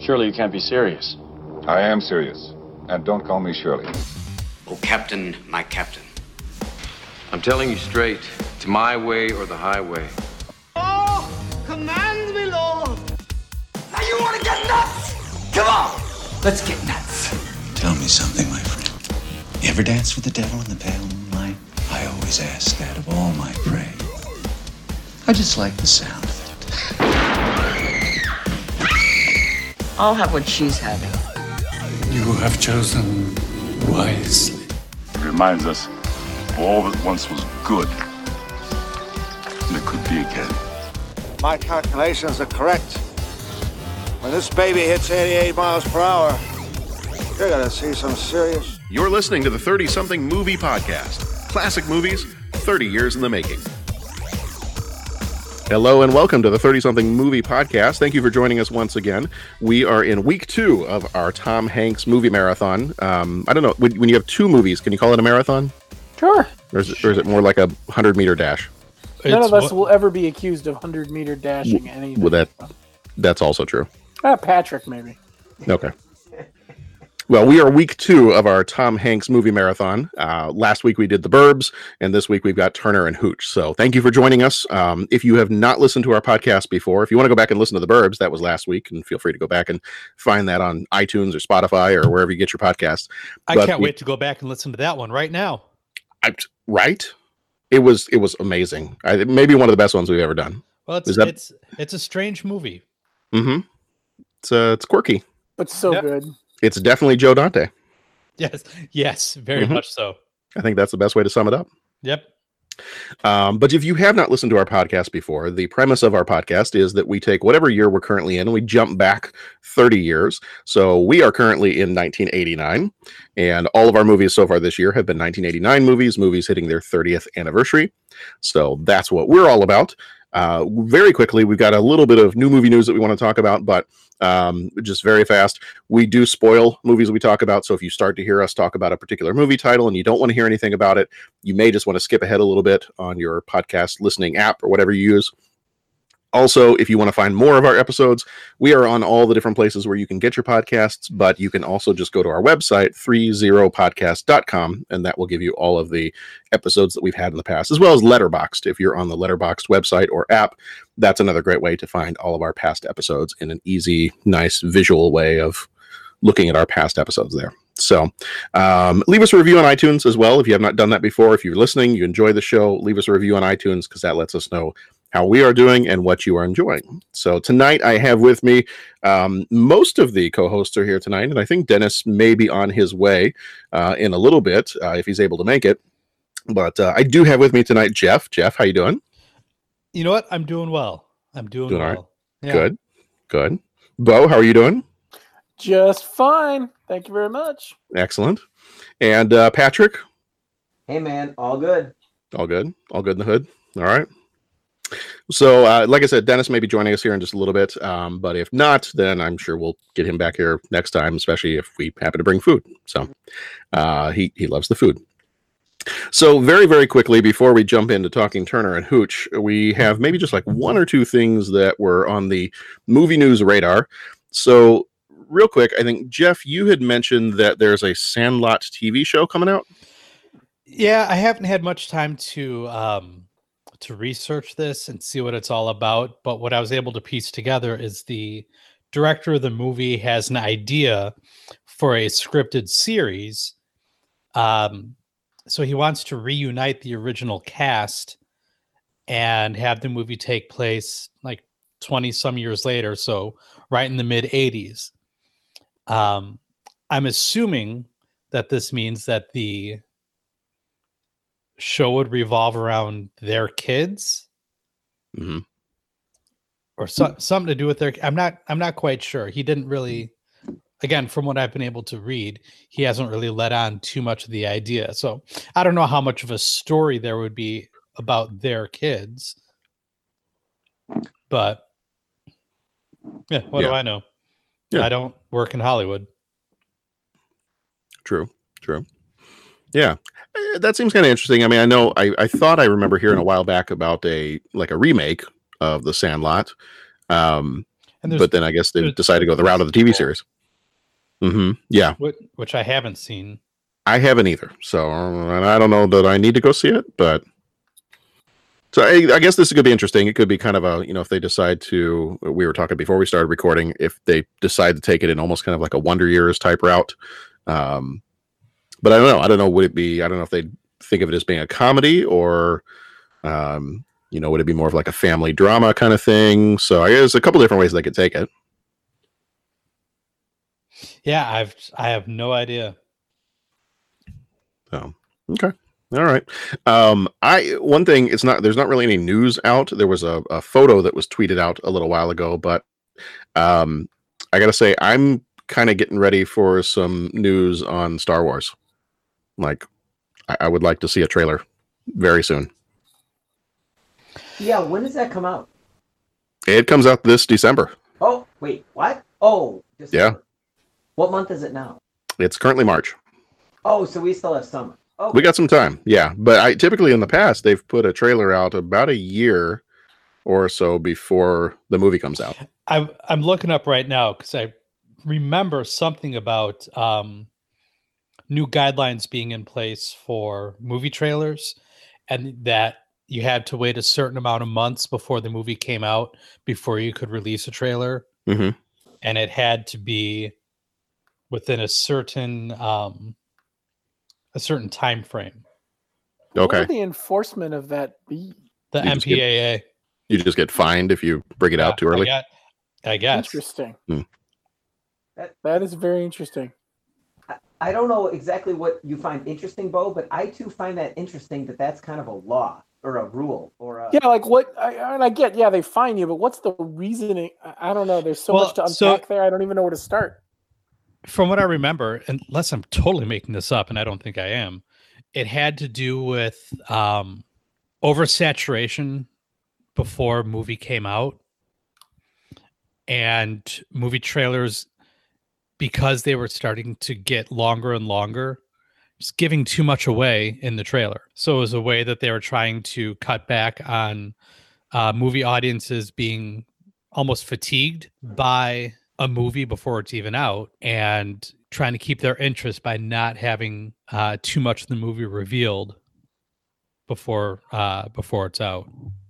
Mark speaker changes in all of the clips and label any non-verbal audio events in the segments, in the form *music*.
Speaker 1: Surely you can't be serious.
Speaker 2: I am serious. And don't call me Shirley.
Speaker 3: Oh, Captain, my captain.
Speaker 4: I'm telling you straight, it's my way or the highway.
Speaker 5: Oh, command me, Lord. Now you want to get nuts? Come on, let's get nuts.
Speaker 6: Tell me something, my friend. You ever dance with the devil in the pale moonlight? I always ask that of all my prey. I just like the sound
Speaker 7: I'll have what she's having.
Speaker 8: You have chosen wisely.
Speaker 9: It reminds us of all that once was good. And it could be again.
Speaker 10: My calculations are correct. When this baby hits 88 miles per hour, you're gonna see some serious.
Speaker 11: You're listening to the 30 something movie podcast. Classic movies, 30 years in the making. Hello and welcome to the 30 something movie podcast. Thank you for joining us once again. We are in week two of our Tom Hanks movie marathon. Um, I don't know, when, when you have two movies, can you call it a marathon?
Speaker 12: Sure.
Speaker 11: Or is it, or is it more like a 100 meter dash?
Speaker 12: None of us will ever be accused of 100 meter dashing anything.
Speaker 11: Well, that, that's also true.
Speaker 12: Ah, Patrick, maybe.
Speaker 11: Okay. Well, we are week two of our Tom Hanks movie marathon. Uh, last week we did The Burbs, and this week we've got Turner and Hooch. So thank you for joining us. Um, if you have not listened to our podcast before, if you want to go back and listen to The Burbs, that was last week, and feel free to go back and find that on iTunes or Spotify or wherever you get your podcasts.
Speaker 13: I
Speaker 11: But
Speaker 13: can't
Speaker 11: we-
Speaker 13: wait to go back and listen to that one right now.
Speaker 11: I, right? It was it was amazing. I, maybe one of the best ones we've ever done.
Speaker 13: Well, it's
Speaker 11: that-
Speaker 13: it's it's a strange movie.
Speaker 11: Mm-hmm. It's uh, it's quirky.
Speaker 12: But so
Speaker 13: Yep.
Speaker 12: good.
Speaker 11: It's definitely Joe Dante.
Speaker 13: Yes, yes, very
Speaker 11: Mhm.
Speaker 13: much so.
Speaker 11: I think that's the best way to sum it up.
Speaker 13: Yep.
Speaker 11: Um, but if you have not listened to our podcast before, the premise of our podcast is that we take whatever year we're currently in and we jump back 30 years. So we are currently in 1989, and all of our movies so far this year have been 1989 movies, movies hitting their 30th anniversary. So that's what we're all about. Uh, very quickly, we've got a little bit of new movie news that we want to talk about, but um, just very fast. We do spoil movies we talk about. So if you start to hear us talk about a particular movie title and you don't want to hear anything about it, you may just want to skip ahead a little bit on your podcast listening app or whatever you use. Also, if you want to find more of our episodes, we are on all the different places where you can get your podcasts, but you can also just go to our website, 30podcast.com, and that will give you all of the episodes that we've had in the past, as well as Letterboxd. If you're on the Letterboxd website or app, that's another great way to find all of our past episodes in an easy, nice visual way of looking at our past episodes there. So, um, leave us a review on iTunes as well. If you have not done that before, if you're listening, you enjoy the show, leave us a review on iTunes because that lets us know how we are doing and what you are enjoying. So, tonight I have with me um, most of the co hosts are here tonight, and I think Dennis may be on his way uh, in a little bit uh, if he's able to make it. But uh, I do have with me tonight Jeff. Jeff, how you doing?
Speaker 13: You know what? I'm doing well. I'm doing,
Speaker 11: Doing
Speaker 13: well.
Speaker 11: right.
Speaker 13: Yeah.
Speaker 11: Good, good. Bo, how are you doing?
Speaker 12: Just fine. Thank you very much.
Speaker 11: Excellent. And uh, Patrick,
Speaker 14: Hey man, all good.
Speaker 11: all good, all good in the hood. All right. So, uh, like I said, Dennis may be joining us here in just a little bit. Um, but if not, then I'm sure we'll get him back here next time, especially if we happen to bring food. So, uh, he he loves the food. So, very very quickly before we jump into talking Turner and Hooch, we have maybe just like one or two things that were on the movie news radar. So, real quick, I think Jeff, you had mentioned that there's a Sandlot TV show coming out.
Speaker 13: Yeah, I haven't had much time to um to research this and see what it's all about, but what I was able to piece together is the director of the movie has an idea for a scripted series. Um so he wants to reunite the original cast and have the movie take place like 20 some years later, so right in the mid 80s. Um I'm assuming that this means that the show would revolve around their kids
Speaker 11: Mhm.
Speaker 13: or so, something to do with their i'm not i'm not quite sure he didn't really again from what i've been able to read he hasn't really let on too much of the idea so i don't know how much of a story there would be about their kids but yeah what do i know
Speaker 11: Yeah.
Speaker 13: i don't work in hollywood
Speaker 11: True, true. Yeah, Eh, that seems kind of interesting. I mean, I know I, I thought I remember hearing a while back about a like a remake of The Sandlot. Um, but then I guess they decided to go the route of the TV series. Mm-hmm. Yeah,
Speaker 13: Which, which I haven't seen.
Speaker 11: I haven't either. So and I don't know that I need to go see it, but so I, I guess this could be interesting. It could be kind of a you know if they decide to. We were talking before we started recording. If they decide to take it in almost kind of like a Wonder Years type route, um, but I don't know. I don't know. Would it be? I don't know if they'd think of it as being a comedy or, um, you know, would it be more of like a family drama kind of thing? So I guess a couple different ways they could take it.
Speaker 13: Yeah, I've I have no idea.
Speaker 11: So okay. All right. Um, I one thing it's not there's not really any news out. There was a, a photo that was tweeted out a little while ago, but um, I gotta say I'm kind of getting ready for some news on Star Wars. Like, I, I would like to see a trailer very soon.
Speaker 14: Yeah, when does that come out?
Speaker 11: It comes out this December.
Speaker 14: Oh, wait, what? Oh,
Speaker 11: Yeah,
Speaker 14: What month is it now?
Speaker 11: it's currently March.
Speaker 14: Oh, so we still have summer. Oh,
Speaker 11: We got some time. Yeah, but I typically in the past they've put a trailer out about a year or so before the movie comes out.
Speaker 13: I'm I'm looking up right now because I remember something about um, new guidelines being in place for movie trailers, and that you had to wait a certain amount of months before the movie came out before you could release a trailer,
Speaker 11: hmm
Speaker 13: and it had to be within a certain um, a certain time frame.
Speaker 12: What
Speaker 11: Okay.
Speaker 12: would the enforcement of that be?
Speaker 13: The
Speaker 11: You just get-
Speaker 13: MPAA.
Speaker 11: You just get fined if you bring it out too
Speaker 13: I
Speaker 11: early.
Speaker 13: got- I guess.
Speaker 12: Interesting.
Speaker 11: Hmm.
Speaker 12: That is very interesting.
Speaker 14: I don't know exactly what you find interesting, Bo, but I too find that interesting that that's kind of a law or a rule or a.
Speaker 12: Yeah, like what? I, and I get, yeah, they fine you, but what's the reasoning? I, I don't know. There's so
Speaker 13: Well,
Speaker 12: much to
Speaker 13: so-
Speaker 12: unpack there. I don't even know where to start.
Speaker 13: from what I remember, unless I'm totally making this up, and I don't think I am, it had to do with um, oversaturation before movie came out, and movie trailers because they were starting to get longer and longer, just giving too much away in the trailer. So it was a way that they were trying to cut back on uh, movie audiences being almost fatigued by a movie before it's even out and trying to keep their interest by not having uh, too much of the movie revealed before uh, before it's out.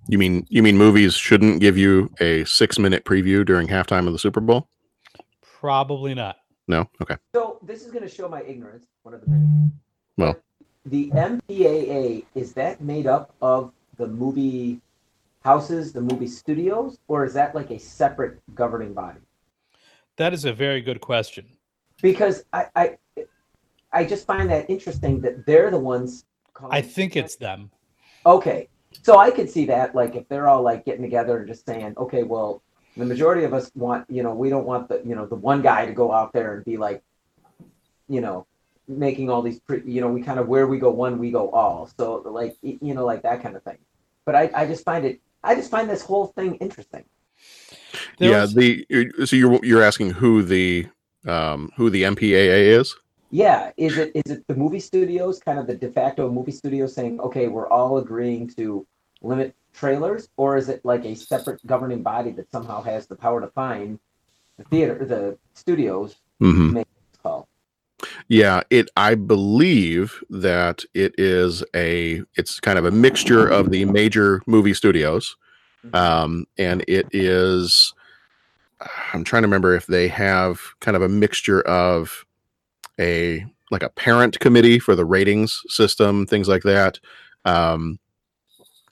Speaker 11: You mean you mean movies shouldn't give you a six minute preview during halftime of the Super Bowl?
Speaker 13: Probably not.
Speaker 11: No. Okay.
Speaker 14: So this is going to show my ignorance. One of the many.
Speaker 11: Well,
Speaker 14: The MPAA is that made up of the movie houses, the movie studios, or is that like a separate governing body?
Speaker 13: That is a very good question.
Speaker 14: Because I I, I just find that interesting that they're the ones. Calling
Speaker 13: I think it's them.
Speaker 14: Okay, so I could see that, like, if they're all like getting together and just saying, okay, well, the majority of us want, you know, we don't want the, you know, the one guy to go out there and be like, you know, making all these, pre- you know, we kind of where we go one, we go all. So like, you know, like that kind of thing. But I, I just find it, I just find this whole thing interesting.
Speaker 13: There
Speaker 11: yeah.
Speaker 13: was-
Speaker 11: The so you're you're asking who the um who the MPAA is?
Speaker 14: Yeah, is it is it the movie studios, kind of the de facto movie studios saying, okay, we're all agreeing to limit trailers, or is it like a separate governing body that somehow has the power to fine the theater, the studios
Speaker 11: Mhm.
Speaker 14: make this call?
Speaker 11: Yeah, it I believe that it is a it's kind of a mixture of the major movie studios. Um and it is I'm trying to remember if they have kind of a mixture of a like a parent committee for the ratings system, things like that. Um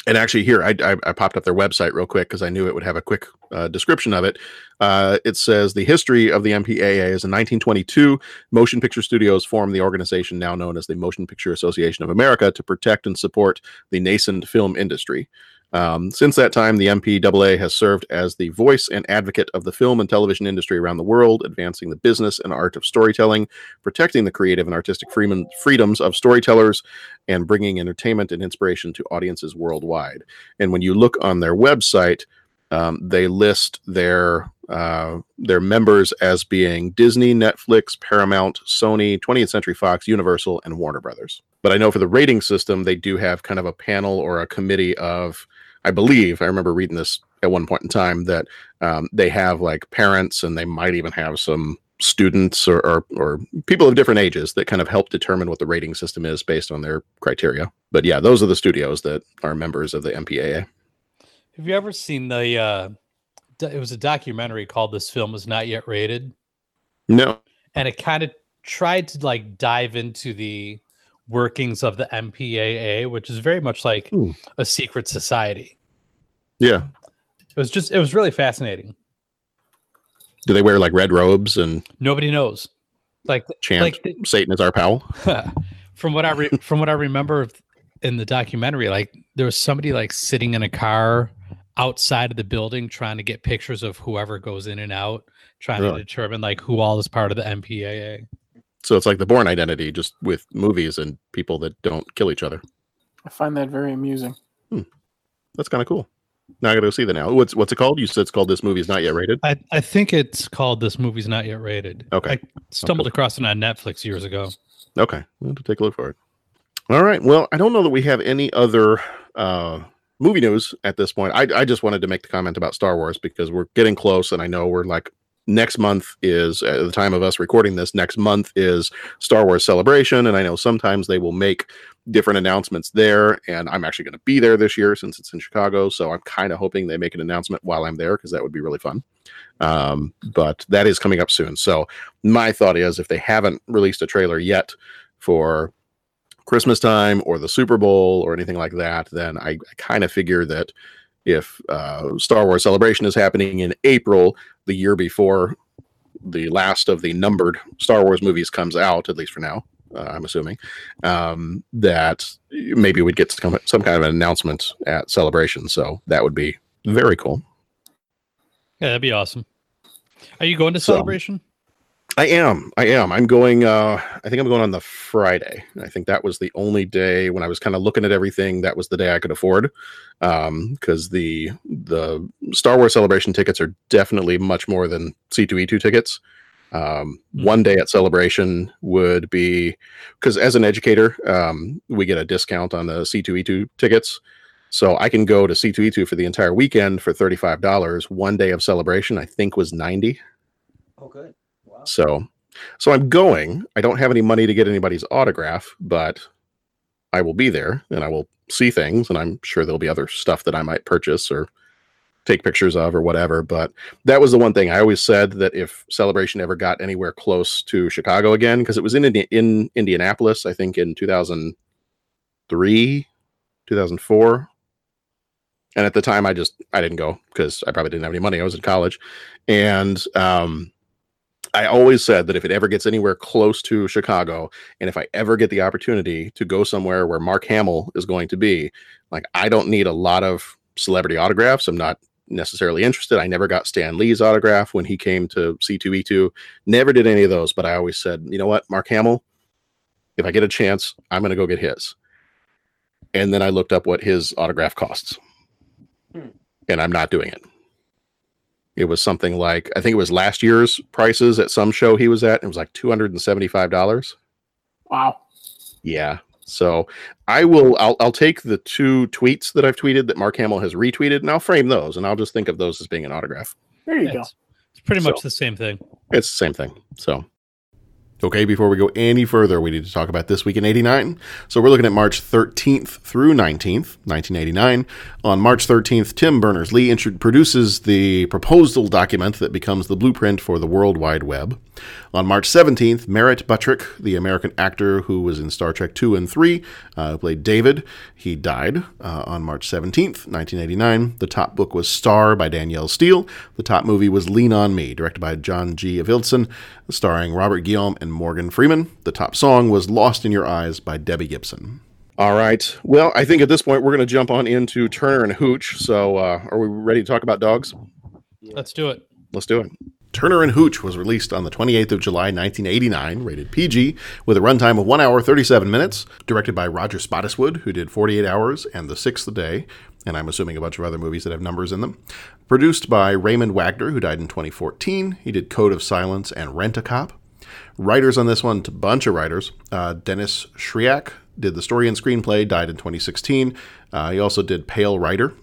Speaker 11: and actually here I, I, I popped up their website real quick because i knew it would have a quick uh, description of it. Uh, it says the history of the mpaa is in 1922 motion picture studios formed the organization now known as the motion picture association of america to protect and support the nascent film industry um, since that time, the MPAA has served as the voice and advocate of the film and television industry around the world, advancing the business and art of storytelling, protecting the creative and artistic freedoms of storytellers, and bringing entertainment and inspiration to audiences worldwide. And when you look on their website, um, they list their uh, their members as being Disney, Netflix, Paramount, Sony, 20th Century Fox, Universal, and Warner Brothers. But I know for the rating system, they do have kind of a panel or a committee of, I believe, I remember reading this at one point in time that um, they have like parents and they might even have some students or, or, or people of different ages that kind of help determine what the rating system is based on their criteria. But yeah, those are the studios that are members of the MPAA.
Speaker 13: Have you ever seen the? Uh, it was a documentary called "This Film Is Not Yet Rated,"
Speaker 11: No.
Speaker 13: and it kind of tried to like dive into the workings of the MPAA, which is very much like
Speaker 11: Hmm.
Speaker 13: a secret society.
Speaker 11: Yeah.
Speaker 13: It was just it was really fascinating.
Speaker 11: Do they wear like red robes and
Speaker 13: Nobody knows, like
Speaker 11: chant
Speaker 13: like the-
Speaker 11: Satan is our pal? *laughs*
Speaker 13: from what I re- from what I remember in the documentary, like there was somebody like sitting in a car outside of the building trying to get pictures of whoever goes in and out, trying
Speaker 11: Really?
Speaker 13: to determine like who all is part of the MPAA.
Speaker 11: So it's like the Bourne Identity, just with movies and people that don't kill each other.
Speaker 12: I find that very amusing.
Speaker 11: That's kind of cool. Now I got to go see that now. What's what's it called? You said it's called This Movie's Not Yet Rated.
Speaker 13: I, I think it's called This Movie's Not Yet Rated.
Speaker 11: Okay.
Speaker 13: I stumbled across it on Netflix years ago.
Speaker 11: Okay, we'll have to take a look for it. All right. Well, I don't know that we have any other uh, movie news at this point. I, I just wanted to make the comment about Star Wars because we're getting close, and I know we're like next month is at the time of us recording this. Next month is Star Wars Celebration, and I know sometimes they will make different announcements there. And I'm actually going to be there this year since it's in Chicago, so I'm kind of hoping they make an announcement while I'm there because that would be really fun. Um, but that is coming up soon. So my thought is if they haven't released a trailer yet for Christmas time or the Super Bowl or anything like that, then I, I kind of figure that if uh, Star Wars Celebration is happening in April, the year before the last of the numbered Star Wars movies comes out, at least for now, uh, I'm assuming, um, that maybe we'd get some, some kind of an announcement at Celebration. So that would be very cool.
Speaker 13: Yeah, that'd be awesome. Are you going to
Speaker 11: So-
Speaker 13: celebration?
Speaker 11: I am. I am. I'm going uh I think I'm going on the Friday. I think that was the only day when I was kind of looking at everything that was the day I could afford. Um because the the Star Wars celebration tickets are definitely much more than C2E2 tickets. Um one day at celebration would be cuz as an educator, um we get a discount on the C2E2 tickets. So I can go to C2E2 for the entire weekend for $35. One day of celebration I think was 90.
Speaker 14: Oh, good.
Speaker 11: So, so I'm going. I don't have any money to get anybody's autograph, but I will be there and I will see things, and I'm sure there'll be other stuff that I might purchase or take pictures of or whatever. But that was the one thing I always said that if Celebration ever got anywhere close to Chicago again, because it was in Indi- in Indianapolis, I think in 2003, 2004. And at the time, I just I didn't go because I probably didn't have any money. I was in college, and um, I always said that if it ever gets anywhere close to Chicago, and if I ever get the opportunity to go somewhere where Mark Hamill is going to be, like I don't need a lot of celebrity autographs. I'm not necessarily interested. I never got Stan Lee's autograph when he came to C2E2. Never did any of those, but I always said, you know what, Mark Hamill, if I get a chance, I'm going to go get his. And then I looked up what his autograph costs. Hmm. And I'm not doing it. It was something like I think it was last year's prices at some show he was at. It was like two hundred and seventy-five dollars.
Speaker 12: Wow.
Speaker 11: Yeah. So I will. I'll, I'll take the two tweets that I've tweeted that Mark Hamill has retweeted, and I'll frame those, and I'll just think of those as being an autograph.
Speaker 12: There you
Speaker 13: Yeah,
Speaker 12: go.
Speaker 13: It's, it's pretty much
Speaker 11: So-
Speaker 13: the same thing.
Speaker 11: It's the same thing. So, okay, before we go any further, we need to talk about this week in 89. So, we're looking at March 13th through 19th, 1989. On March 13th, Tim Berners Lee produces the proposal document that becomes the blueprint for the World Wide Web. On March 17th, Merritt Buttrick, the American actor who was in Star Trek 2 and 3, uh, who played David, he died uh, on March 17th, 1989. The top book was Star by Danielle Steel. The top movie was Lean on Me, directed by John G. Avildsen, starring Robert Guillaume and Morgan Freeman. The top song was Lost in Your Eyes by Debbie Gibson. All right. Well, I think at this point we're going to jump on into Turner and Hooch. So, uh, are we ready to talk about dogs?
Speaker 13: Let's do it.
Speaker 11: Let's do it. Turner and Hooch was released on the 28th of July, 1989, rated PG, with a runtime of 1 hour 37 minutes, directed by Roger Spottiswoode, who did 48 Hours and The Sixth Day, and I'm assuming a bunch of other movies that have numbers in them. Produced by Raymond Wagner, who died in 2014. He did Code of Silence and Rent a Cop. Writers on this one, a bunch of writers. Uh, Dennis Shryack did the story and screenplay, died in 2016. Uh, he also did Pale Rider.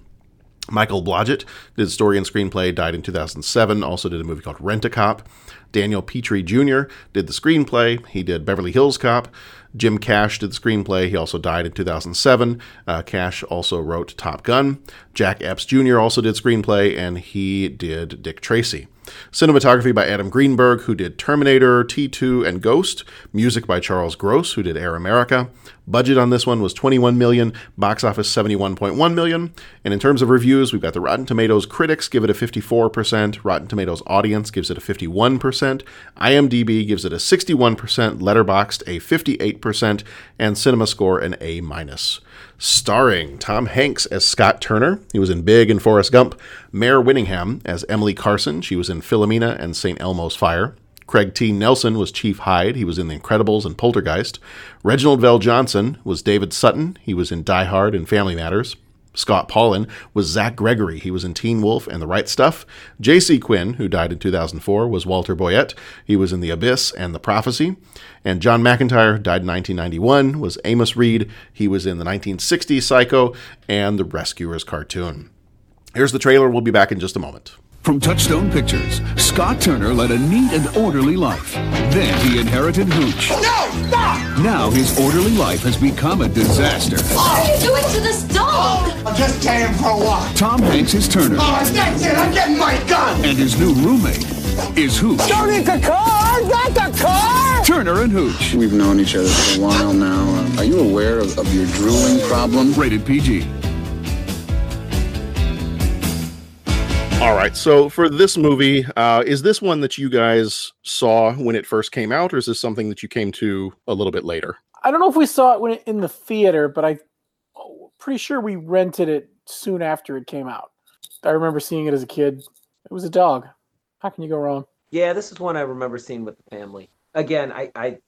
Speaker 11: Michael Blodgett did story and screenplay, died in 2007, also did a movie called Rent a Cop. Daniel Petrie Jr. did the screenplay. He did Beverly Hills Cop. Jim Cash did the screenplay. He also died in 2007. Uh, Cash also wrote Top Gun. Jack Epps Jr. also did screenplay, and he did Dick Tracy. Cinematography by Adam Greenberg, who did Terminator, T2, and Ghost. Music by Charles Gross, who did Air America. Budget on this one was 21 million, box office 71.1 million. And in terms of reviews, we've got the Rotten Tomatoes critics give it a 54%, Rotten Tomatoes audience gives it a 51%, IMDb gives it a 61%, Letterboxd a 58%, and CinemaScore an A minus starring Tom Hanks as Scott Turner. He was in Big and Forrest Gump. Mare Winningham as Emily Carson. She was in Philomena and St. Elmo's Fire. Craig T. Nelson was Chief Hyde. He was in The Incredibles and Poltergeist. Reginald VelJohnson was David Sutton. He was in Die Hard and Family Matters. Scott Paulin was Zach Gregory. He was in Teen Wolf and The Right Stuff. J.C. Quinn, who died in 2004, was Walter Boyette. He was in The Abyss and The Prophecy. And John McIntire died in 1991, was Amos Reed. He was in the 1960s Psycho and The Rescuers cartoon. Here's the trailer. We'll be back in just a moment.
Speaker 1: From Touchstone Pictures, Scott Turner led a neat and orderly life. Then he inherited Hooch.
Speaker 5: No! Stop!
Speaker 1: Now his orderly life has become a disaster.
Speaker 5: What are you doing to this dog? I'm just taking for a walk.
Speaker 1: Tom Hanks is Turner.
Speaker 5: Oh, that's it. I'm getting my gun.
Speaker 1: And his new roommate is Hooch.
Speaker 5: Don't need the car. Not the car.
Speaker 1: Turner and Hooch.
Speaker 15: We've known each other for a while now. Uh, are you aware of, of your drooling problem?
Speaker 1: Rated PG.
Speaker 11: All right. So for this movie, uh, is this one that you guys saw when it first came out, or is this something that you came to a little bit later?
Speaker 12: I don't know if we saw it when it, in the theater, but I oh, pretty sure we rented it soon after it came out. I remember seeing it as a kid. It was a dog. How can you go wrong?
Speaker 14: Yeah, this is one I remember seeing with the family. Again, I, I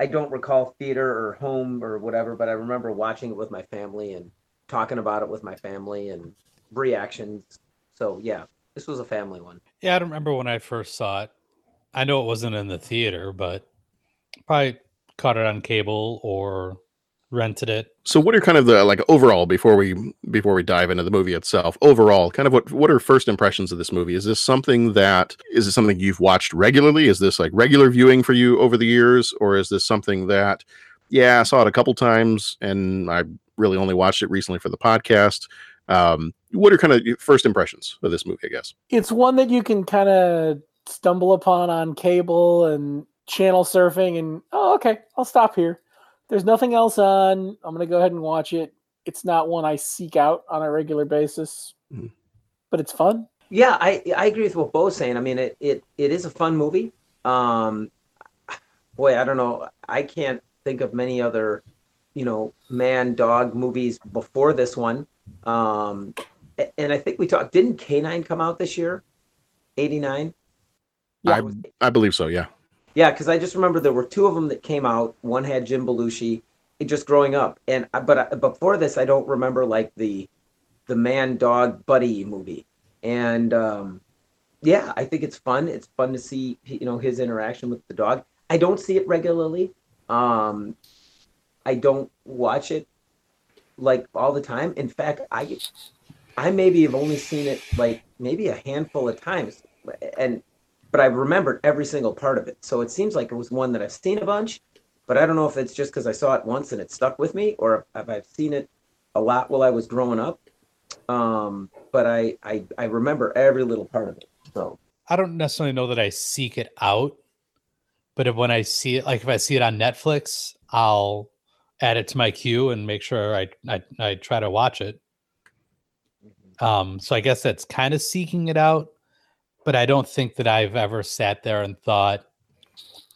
Speaker 14: I don't recall theater or home or whatever, but I remember watching it with my family and talking about it with my family and reactions. So yeah, this was a family one.
Speaker 13: Yeah, I don't remember when I first saw it. I know it wasn't in the theater, but probably caught it on cable or rented it.
Speaker 11: So what are kind of the like overall before we before we dive into the movie itself? Overall, kind of what what are first impressions of this movie? Is this something that is it something you've watched regularly? Is this like regular viewing for you over the years or is this something that yeah, I saw it a couple times and I really only watched it recently for the podcast. Um, what are kind of your first impressions of this movie, I guess?
Speaker 12: It's one that you can kind of stumble upon on cable and channel surfing, and oh, okay, I'll stop here. There's nothing else on. I'm gonna go ahead and watch it. It's not one I seek out on a regular basis,
Speaker 11: Mhm.
Speaker 12: but it's fun.
Speaker 14: Yeah, I I agree with what Bo's saying. I mean, it it, it is a fun movie. Um, boy, I don't know. I can't think of many other, you know, man dog movies before this one. Um, a- and I think we talked. Didn't K-9 come out this year? Eighty nine.
Speaker 11: I I believe so, yeah.
Speaker 14: Yeah, because I just remember there were two of them that came out. One had Jim Belushi, it just growing up, and but I- before this, I don't remember like the the man dog buddy movie. And um, yeah, I think it's fun. It's fun to see you know his interaction with the dog. I don't see it regularly. Um, I don't watch it like all the time. In fact, I I maybe have only seen it like maybe a handful of times, and but I remembered every single part of it. So it seems like it was one that I've seen a bunch, but I don't know if it's just because I saw it once and it stuck with me, or if I've seen it a lot while I was growing up. Um, but I, I I remember every little part of it. So
Speaker 13: I don't necessarily know that I seek it out, but if, when I see it, like if I see it on Netflix, I'll add it to my queue and make sure I I, I try to watch it. Um, so I guess that's kind of seeking it out, but I don't think that I've ever sat there and thought,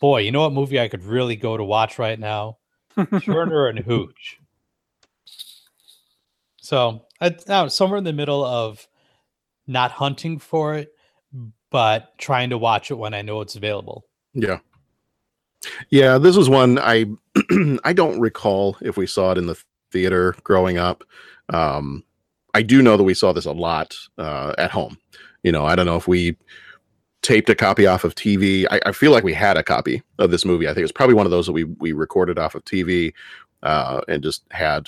Speaker 13: boy, you know what movie I could really go to watch right now? *laughs* Turner and Hooch. So I now somewhere in the middle of not hunting for it, but trying to watch it when I know it's available.
Speaker 11: Yeah. Yeah, this was one I *clears throat* I don't recall if we saw it in the theater growing up. Um I do know that we saw this a lot uh at home. You know, I don't know if we taped a copy off of TV. I, I feel like we had a copy of this movie. I think it was probably one of those that we we recorded off of TV uh and just had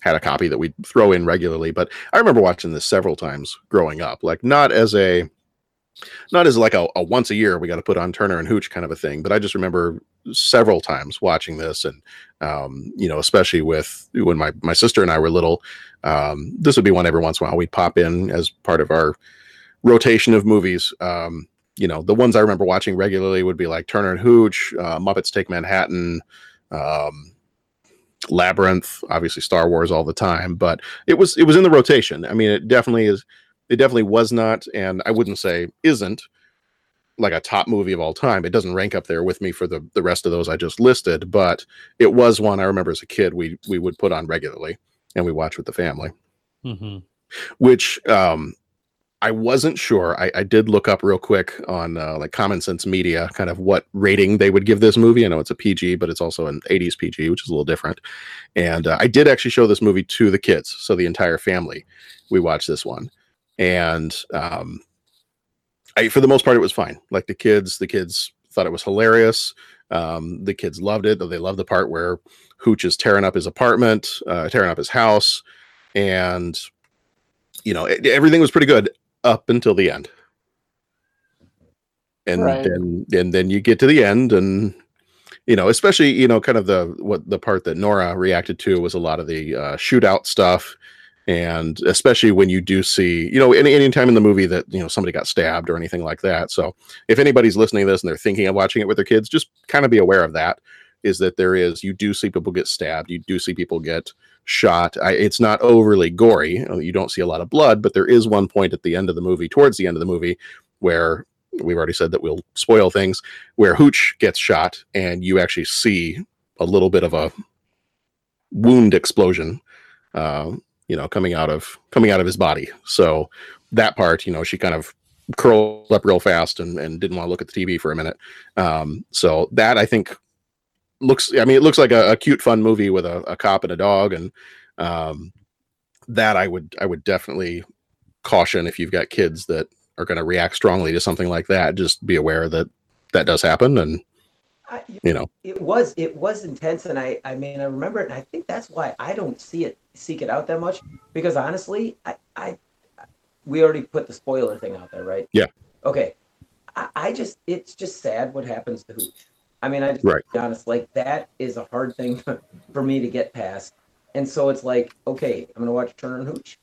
Speaker 11: had a copy that we'd throw in regularly. But I remember watching this several times growing up, like not as a not as like a, a once a year we got to put on Turner and Hooch kind of a thing, but I just remember several times watching this, and um, you know, especially with when my my sister and I were little, um, this would be one every once in a while we'd pop in as part of our rotation of movies. Um, you know, the ones I remember watching regularly would be like Turner and Hooch, uh, Muppets Take Manhattan, um, Labyrinth, obviously Star Wars all the time, but it was it was in the rotation. I mean, it definitely is. It definitely was not, and I wouldn't say isn't like a top movie of all time. It doesn't rank up there with me for the the rest of those I just listed, but it was one I remember as a kid we we would put on regularly and we watch with the family.
Speaker 13: Mm-hmm.
Speaker 11: Which um I wasn't sure. I, I did look up real quick on uh, like Common Sense Media, kind of what rating they would give this movie. I know it's a PG, but it's also an 80s PG, which is a little different. And uh, I did actually show this movie to the kids, so the entire family. We watched this one, and um, I, for the most part, it was fine. Like the kids, the kids thought it was hilarious. Um, the kids loved it. They loved the part where Hooch is tearing up his apartment, uh, tearing up his house, and you know it, everything was pretty good up until the end. And
Speaker 12: Right.
Speaker 11: then and then you get to the end and you know, especially, you know, kind of the what the part that Nora reacted to was a lot of the uh, shootout stuff. And especially when you do see, you know, any anytime in the movie that, you know, somebody got stabbed or anything like that. So if anybody's listening to this and they're thinking of watching it with their kids, just kind of be aware of that. Is that there is you do see people get stabbed, you do see people get shot. I, it's not overly gory. uh, You don't see a lot of blood, but there is one point at the end of the movie, towards the end of the movie, where we've already said that we'll spoil things, where Hooch gets shot, and you actually see a little bit of a wound explosion, uh, you know, coming out of coming out of his body. So that part, you know, she kind of curled up real fast and, and didn't want to look at the TV for a minute. Um, so that I think looks i mean it looks like a, a cute fun movie with a, a cop and a dog and um that i would i would definitely caution if you've got kids that are going to react strongly to something like that just be aware that that does happen and
Speaker 14: I,
Speaker 11: you know
Speaker 14: it was it was intense and i i mean i remember it and i think that's why i don't see it seek it out that much? Because honestly i i we already put the spoiler thing out there right?
Speaker 11: Yeah.
Speaker 14: Okay. I, I just it's just sad what happens to hooch. I mean i just
Speaker 11: Right.
Speaker 14: be honest like that is a hard thing *laughs* for me to get past. And so it's like okay i'm gonna watch turner and hooch.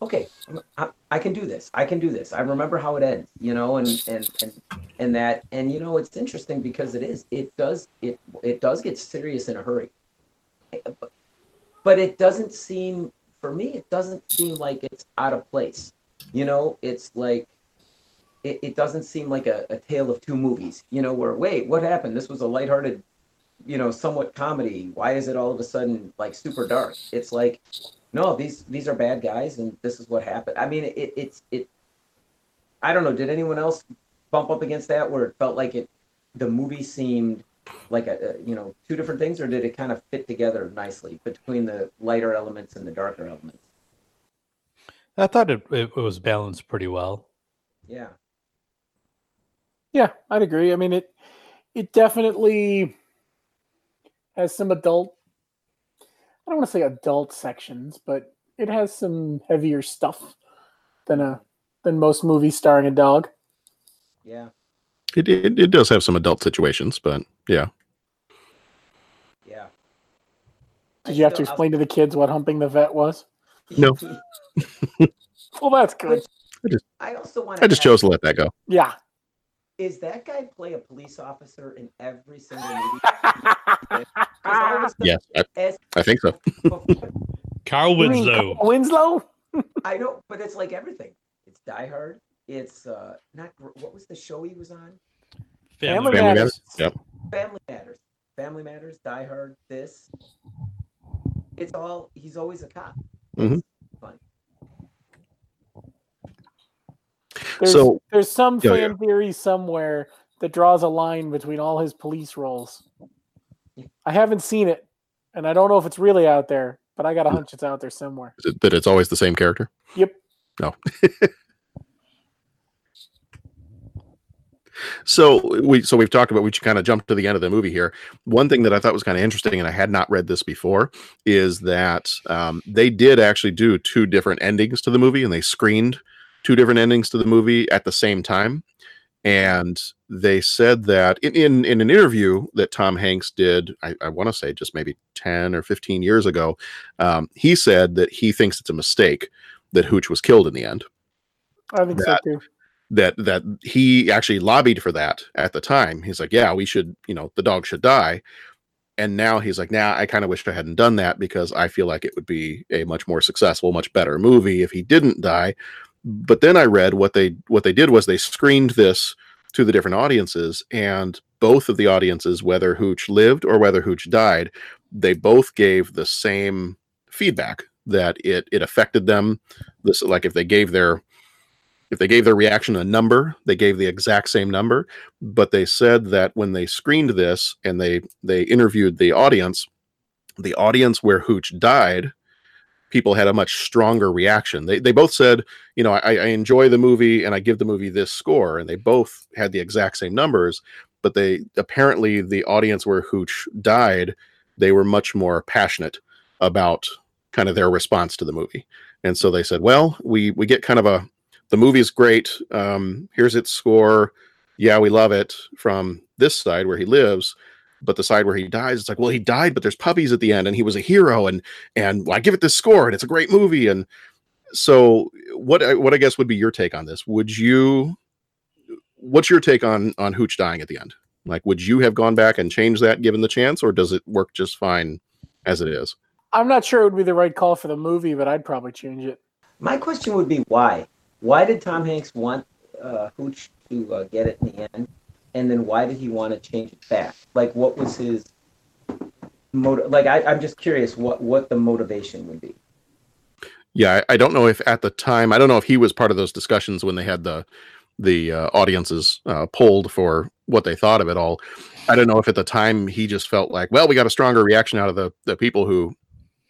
Speaker 14: Okay I, I can do this. I can do this. I remember how it ends you know and and and and that. And you know it's interesting because it is it does it it does get serious in a hurry but, it doesn't seem for me it doesn't seem like it's out of place. You know it's like it, it doesn't seem like a, a tale of two movies you know where wait what happened? This was a lighthearted you know somewhat comedy. Why is it all of a sudden like super dark? It's like no these these are bad guys and this is what happened. I mean it it's it i don't know. Did anyone else bump up against that where it felt like it the movie seemed like a, a you know two different things or did it kind of fit together nicely between the lighter elements and the darker elements
Speaker 13: I thought it, it, it was balanced pretty well.
Speaker 14: yeah
Speaker 12: Yeah, I'd agree. I mean it it definitely has some adult I don't want to say adult sections, but it has some heavier stuff than a than most movies starring a dog.
Speaker 14: yeah
Speaker 11: it, it, it does have some adult situations but yeah
Speaker 14: yeah
Speaker 12: Did you have to explain to the kids what humping the vet was?
Speaker 11: no *laughs*
Speaker 12: Well, that's good.
Speaker 11: I just,
Speaker 14: i also want
Speaker 11: I just chose to let that go
Speaker 12: Yeah.
Speaker 14: is that guy play a police officer in every single *laughs* movie? all of
Speaker 11: yes I,
Speaker 14: as-
Speaker 11: I think so *laughs*
Speaker 13: Carl Winslow.
Speaker 12: Winslow?
Speaker 14: I know, but it's like everything. It's Die Hard. It's uh not what was the show he was on?
Speaker 12: Family,
Speaker 11: Family
Speaker 12: Matters.
Speaker 11: Matters? Yep.
Speaker 14: Family Matters. Family Matters. Die Hard. This. It's all. He's always a cop.
Speaker 11: Mhm.
Speaker 14: Fun.
Speaker 12: There's,
Speaker 11: So-
Speaker 12: there's some
Speaker 11: Yeah,
Speaker 12: fan
Speaker 11: yeah.
Speaker 12: theory somewhere that draws a line between all his police roles. I haven't seen it, and I don't know if it's really out there, but I got a hunch it's out there somewhere.
Speaker 11: That it's always the same character
Speaker 12: Yep.
Speaker 11: no *laughs* So we so we've talked about we kind of jumped to the end of the movie here. One thing that I thought was kind of interesting, and I had not read this before, is that um, they did actually do two different endings to the movie, and they screened two different endings to the movie at the same time. And they said that in in, in an interview that Tom Hanks did, I, I want to say just maybe ten or fifteen years ago, um, he said that he thinks it's a mistake that Hooch was killed in the end
Speaker 12: I think
Speaker 11: that-
Speaker 12: so too.
Speaker 11: That that he actually lobbied for that at the time. He's like, yeah, we should, you know, the dog should die. And now he's like, nah, I kind of wish I hadn't done that because I feel like it would be a much more successful, much better movie if he didn't die. But then I read what they what they did was they screened this to the different audiences, and both of the audiences, whether Hooch lived or whether Hooch died, they both gave the same feedback that it it affected them. This like if they gave their if they gave their reaction a number they gave the exact same number but they said that when they screened this and they they interviewed the audience the audience where hooch died people had a much stronger reaction. They, they both said you know I, I enjoy the movie and i give the movie this score and they both had the exact same numbers but they apparently the audience where hooch died they were much more passionate about kind of their response to the movie. And so they said well we we get kind of a the movie's great. Um, here's its score. Yeah, we love it from this side where he lives, but the side where he dies, it's like, well, he died, but there's puppies at the end, and he was a hero, and and well, I give it this score, and it's a great movie. And so, what I- what I guess would be your take on this? Would you? What's your take on on Hooch dying at the end? Like, would you have gone back and changed that given the chance, or does it work just fine as it is?
Speaker 12: I'm not sure it would be the right call for the movie, but I'd probably change it.
Speaker 14: My question would be why? Why did Tom Hanks want uh, Hooch to uh, get it in the end, and then why did he want to change it back? Like, what was his motive? Like, I, I'm just curious what what the motivation would be.
Speaker 11: Yeah, I, I don't know if at the time I don't know if he was part of those discussions when they had the the uh, audiences uh, polled for what they thought of it all. I don't know if at the time he just felt like, well, we got a stronger reaction out of the the people who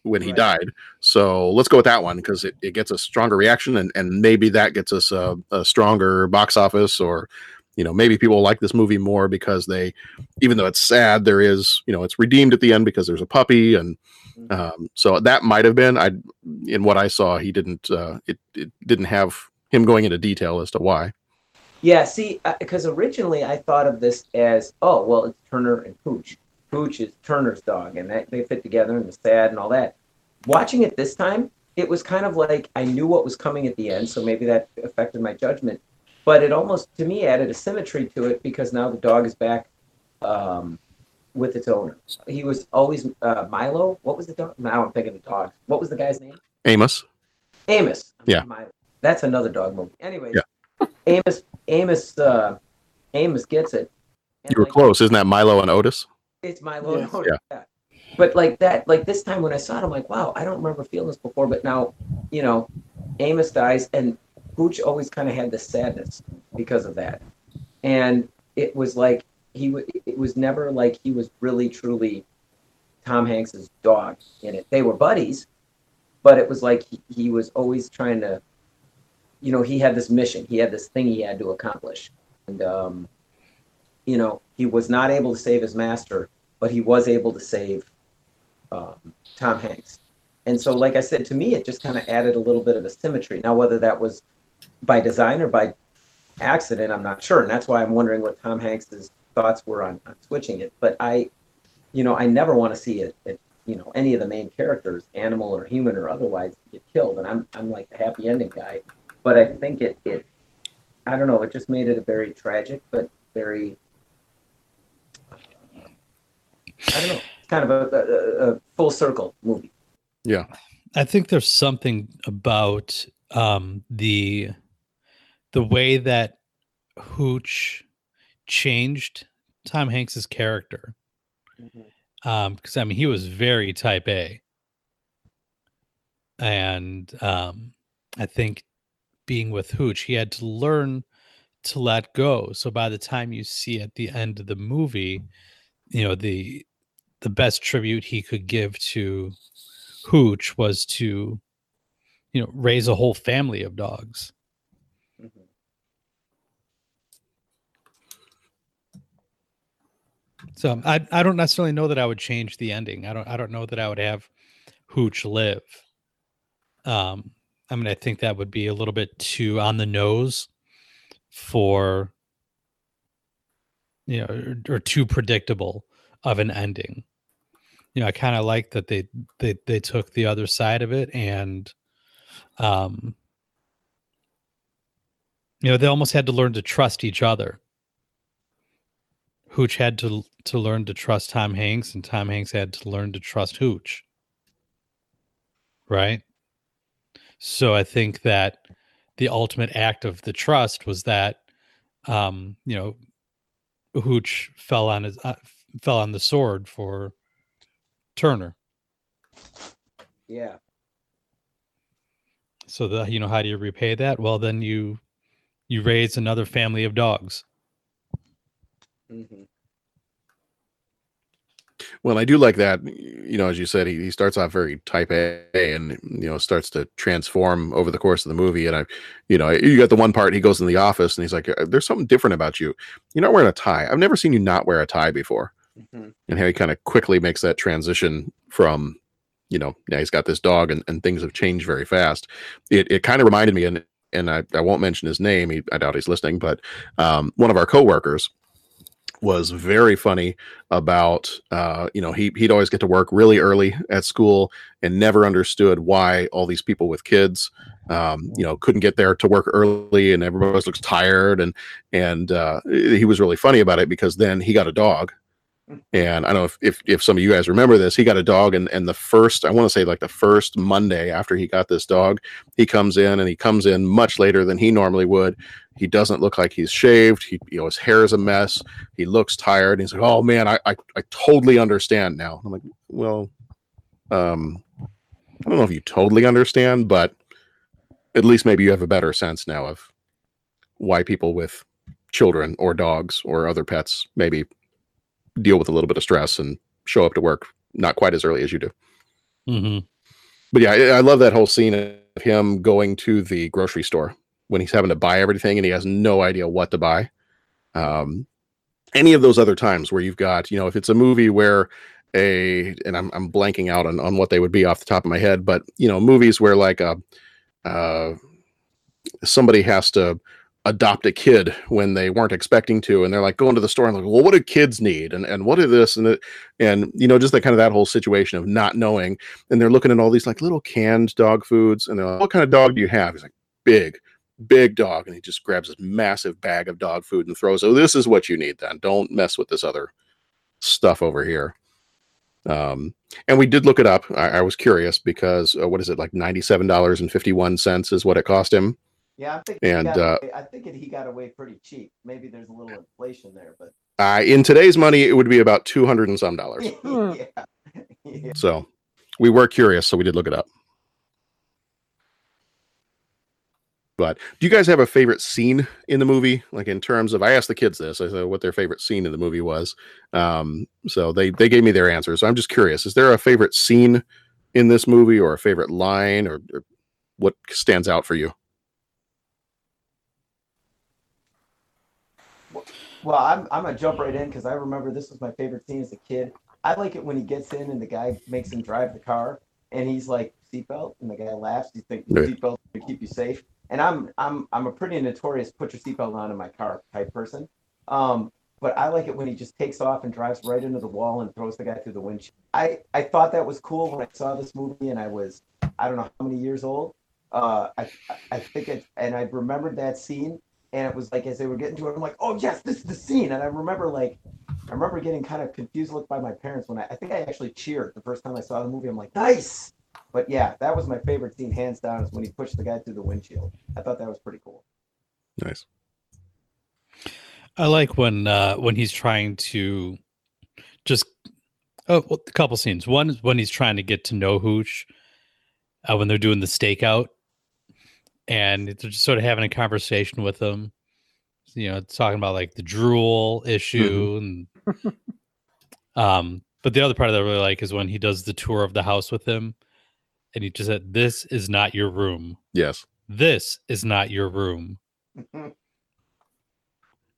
Speaker 11: when he died. So let's go with that one because it, it gets a stronger reaction and, and maybe that gets us a, a stronger box office or you know maybe people like this movie more because they even though it's sad there is you know it's redeemed at the end because there's a puppy and um, so that might have been i in what i saw he didn't uh, it, it didn't have him going into detail as to why
Speaker 14: Yeah, see, because originally I thought of this as, oh, well, it's Turner and Pooch. Pooch is Turner's dog, and that, they fit together and the sad and all that. Watching it this time, it was kind of like I knew what was coming at the end, so maybe that affected my judgment. But it almost, to me, added a symmetry to it because now the dog is back um, with its owner. He was always uh, Milo. What was the dog? Now I'm thinking of dogs. What was the guy's name?
Speaker 11: amos
Speaker 14: Amos.
Speaker 11: yeah
Speaker 14: Milo. That's another dog movie. Anyway,
Speaker 11: Yeah.
Speaker 14: Amos, Amos, uh, Amos gets it.
Speaker 11: you were close isn't that milo and otis
Speaker 14: It's Milo.
Speaker 12: Yes.
Speaker 14: and
Speaker 11: Yeah.
Speaker 14: Yeah. But like that, like this time when I saw it, I'm like, wow, I don't remember feeling this before. But now, you know, Amos dies, and Hooch always kind of had this sadness because of that. And it was like he w- it was never like he was really truly Tom Hanks's dog in it. They were buddies, but it was like he, he was always trying to, you know, he had this mission, he had this thing he had to accomplish, and um, you know, he was not able to save his master, but he was able to save um, Tom Hanks. And so, like I said, to me, it just kind of added a little bit of a symmetry. Now, whether that was by design or by accident, I'm not sure. And that's why I'm wondering what Tom Hanks's thoughts were on, on switching it. But I, you know, I never want to see it, it, you know, any of the main characters, animal or human or otherwise, get killed. And I'm, I'm like the happy ending guy. But I think it, it, I don't know, it just made it a very tragic, but very, I don't know, kind of a, a, a full circle movie.
Speaker 11: yeah
Speaker 13: I think there's something about um, the the way that Hooch changed Tom Hanks's character. Um, because I mean he was very type A. And um I think being with Hooch, he had to learn to let go. So by the time you see at the end of the movie, you know, the the best tribute he could give to Hooch was to, you know, raise a whole family of dogs. So I I don't necessarily know that I would change the ending. I don't I don't know that I would have Hooch live. Um, I mean, I think that would be a little bit too on the nose for you know, or, or too predictable of an ending. You know, I kind of like that they they they took the other side of it and um you know, they almost had to learn to trust each other. Hooch had to to learn to trust Tom Hanks, and Tom Hanks had to learn to trust Hooch. Right. So I think that the ultimate act of the trust was that, um, you know, Hooch fell on his uh, fell on the sword for Turner.
Speaker 14: Yeah.
Speaker 13: So the you know how do you repay that? Well, then you you raise another family of dogs.
Speaker 14: Mm-hmm.
Speaker 11: Well, I do like that. You know, as you said, he, he starts off very type A and, you know, starts to transform over the course of the movie. And I, you know, you got the one part he goes in the office and he's like, "Uh, there's something different about you. You're not wearing a tie. I've never seen you not wear a tie before.
Speaker 14: Mm-hmm.
Speaker 11: And he kind of quickly makes that transition from, you know, now he's got this dog and, and things have changed very fast. It, it kind of reminded me, and, and I, I won't mention his name. He, I doubt he's listening, but um, one of our coworkers was very funny about uh, you know he he'd always get to work really early at school and never understood why all these people with kids um, you know couldn't get there to work early and everybody looks tired and and uh, he was really funny about it because then he got a dog and I don't know if, if if some of you guys remember this, he got a dog, and and the first I want to say like the first Monday after he got this dog, he comes in and he comes in much later than he normally would. He doesn't look like he's shaved. He you know his hair is a mess. He looks tired. He's like, oh man, I I, I totally understand now. I'm like, well, um, I don't know if you totally understand, but at least maybe you have a better sense now of why people with children or dogs or other pets maybe deal with a little bit of stress and show up to work not quite as early as you do.
Speaker 13: Mm-hmm.
Speaker 11: But yeah, I, I love that whole scene of him going to the grocery store when he's having to buy everything and he has no idea what to buy. Um, any of those other times where you've got, you know, if it's a movie where a, and I'm, I'm blanking out on, on what they would be off the top of my head, but you know, movies where like a, uh, somebody has to adopt a kid when they weren't expecting to and they're like going to the store and like well what do kids need? And, and what are this? And and you know just that kind of that whole situation of not knowing and they're looking at all these like little canned dog foods and they're like what kind of dog do you have? He's like big big dog and he just grabs this massive bag of dog food and throws oh this is what you need then. Don't mess with this other stuff over here. Um and we did look it up. I, I was curious because uh, what is it like $97.51 is what it cost him
Speaker 14: Yeah, I'm thinking.
Speaker 11: And,
Speaker 14: he got
Speaker 11: uh,
Speaker 14: away, I think he got away pretty cheap. Maybe there's a little inflation there, but
Speaker 11: Uh, in today's money, it would be about two hundred and some dollars. *laughs*
Speaker 14: yeah. *laughs* yeah.
Speaker 11: So we were curious, so we did look it up. But do you guys have a favorite scene in the movie? Like in terms of, I asked the kids this, I said what their favorite scene in the movie was. Um, so they they gave me their answers. So I'm just curious: is there a favorite scene in this movie, or a favorite line, or, or what stands out for you?
Speaker 14: Well, I'm I'm gonna jump right in because I remember this was my favorite scene as a kid. I like it when he gets in and the guy makes him drive the car, and he's like seatbelt, and the guy laughs. Do you think
Speaker 11: Right.
Speaker 14: seatbelt to keep you safe? And I'm I'm I'm a pretty notorious put your seatbelt on in my car type person. Um, but I like it when he just takes off and drives right into the wall and throws the guy through the windshield. I I thought that was cool when I saw this movie, and I was I don't know how many years old. Uh, I I think it, and I remembered that scene, and it was like as they were getting to it, I'm like, oh yes, this is the scene. And I remember like, I remember getting kind of confused look by my parents when I, I think I actually cheered the first time I saw the movie. I'm like, nice. But yeah, that was my favorite scene, hands down, is when he pushed the guy through the windshield. I thought that was pretty cool.
Speaker 11: Nice.
Speaker 13: I like when uh when he's trying to just oh well, a couple scenes. One is when he's trying to get to know Hooch uh, when they're doing the stakeout and they're just sort of having a conversation with him. You know, talking about like the drool issue and um but the other part that I really like is when he does the tour of the house with him and he just said, This is not your room.
Speaker 11: Yes.
Speaker 13: This is not your room. *laughs*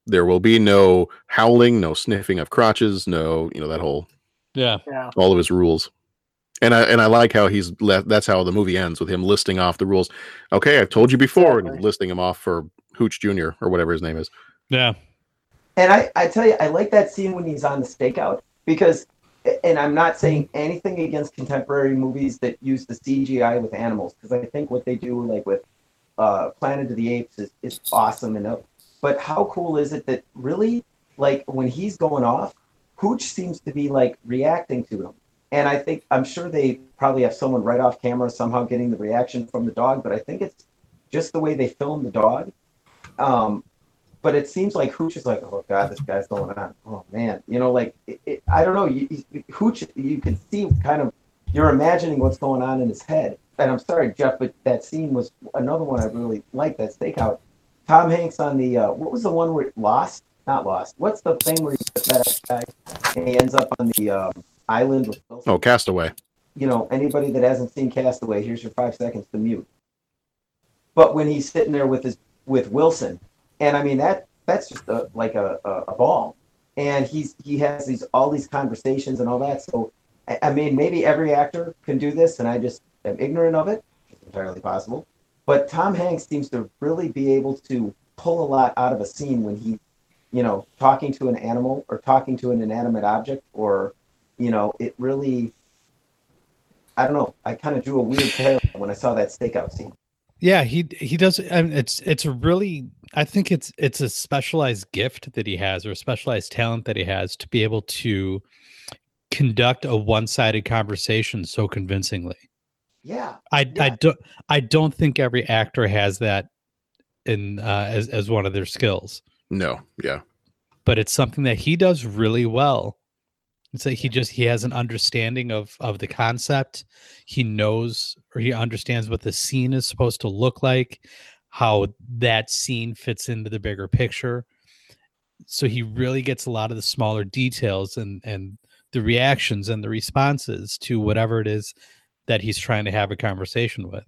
Speaker 11: There will be no howling, no sniffing of crotches, no, you know, that whole
Speaker 13: Yeah.
Speaker 12: Yeah.
Speaker 11: all of his rules. And I and I like how he's left. That's how the movie ends with him listing off the rules. Okay, I've told you before, and listing them off for Hooch Jr. or whatever his name is.
Speaker 13: Yeah.
Speaker 14: And I, I tell you, I like that scene when he's on the stakeout because, and I'm not saying anything against contemporary movies that use the CGI with animals because I think what they do, like with uh, Planet of the Apes, is, is awesome. And but how cool is it that really, like when he's going off, Hooch seems to be like reacting to him. And I think I'm sure they probably have someone right off camera somehow getting the reaction from the dog, but I think it's just the way they film the dog. Um, but it seems like Hooch is like, oh god, this guy's going on. Oh man, you know, like it, it, I don't know. You, you, Hooch, you can see kind of you're imagining what's going on in his head. And I'm sorry, Jeff, but that scene was another one I really liked. That stakeout. Tom Hanks on the uh, what was the one where Lost? Not Lost. What's the thing where he that guy and he ends up on the um, island with Wilson?
Speaker 11: Oh, Castaway.
Speaker 14: you know, anybody that hasn't seen Castaway, here's your five seconds to mute. But when he's sitting there with his with Wilson, and I mean that that's just a, like a, a, a ball, and he's he has these all these conversations and all that. So I, I mean, maybe every actor can do this, and I just am ignorant of it. It's entirely possible. But Tom Hanks seems to really be able to pull a lot out of a scene when he, you know, talking to an animal or talking to an inanimate object, or you know, it really I don't know. I kind of drew a weird parallel when I saw that stakeout scene.
Speaker 13: Yeah, he he does. I mean, it's it's a really. I think it's it's a specialized gift that he has, or a specialized talent that he has to be able to conduct a one-sided conversation so convincingly.
Speaker 14: Yeah.
Speaker 13: I I don't I don't think every actor has that in uh, as as one of their skills.
Speaker 11: No, yeah.
Speaker 13: But it's something that he does really well. It's like he just he has an understanding of of the concept. He knows or he understands what the scene is supposed to look like, how that scene fits into the bigger picture. So he really gets a lot of the smaller details and and the reactions and the responses to whatever it is that he's trying to have a conversation with.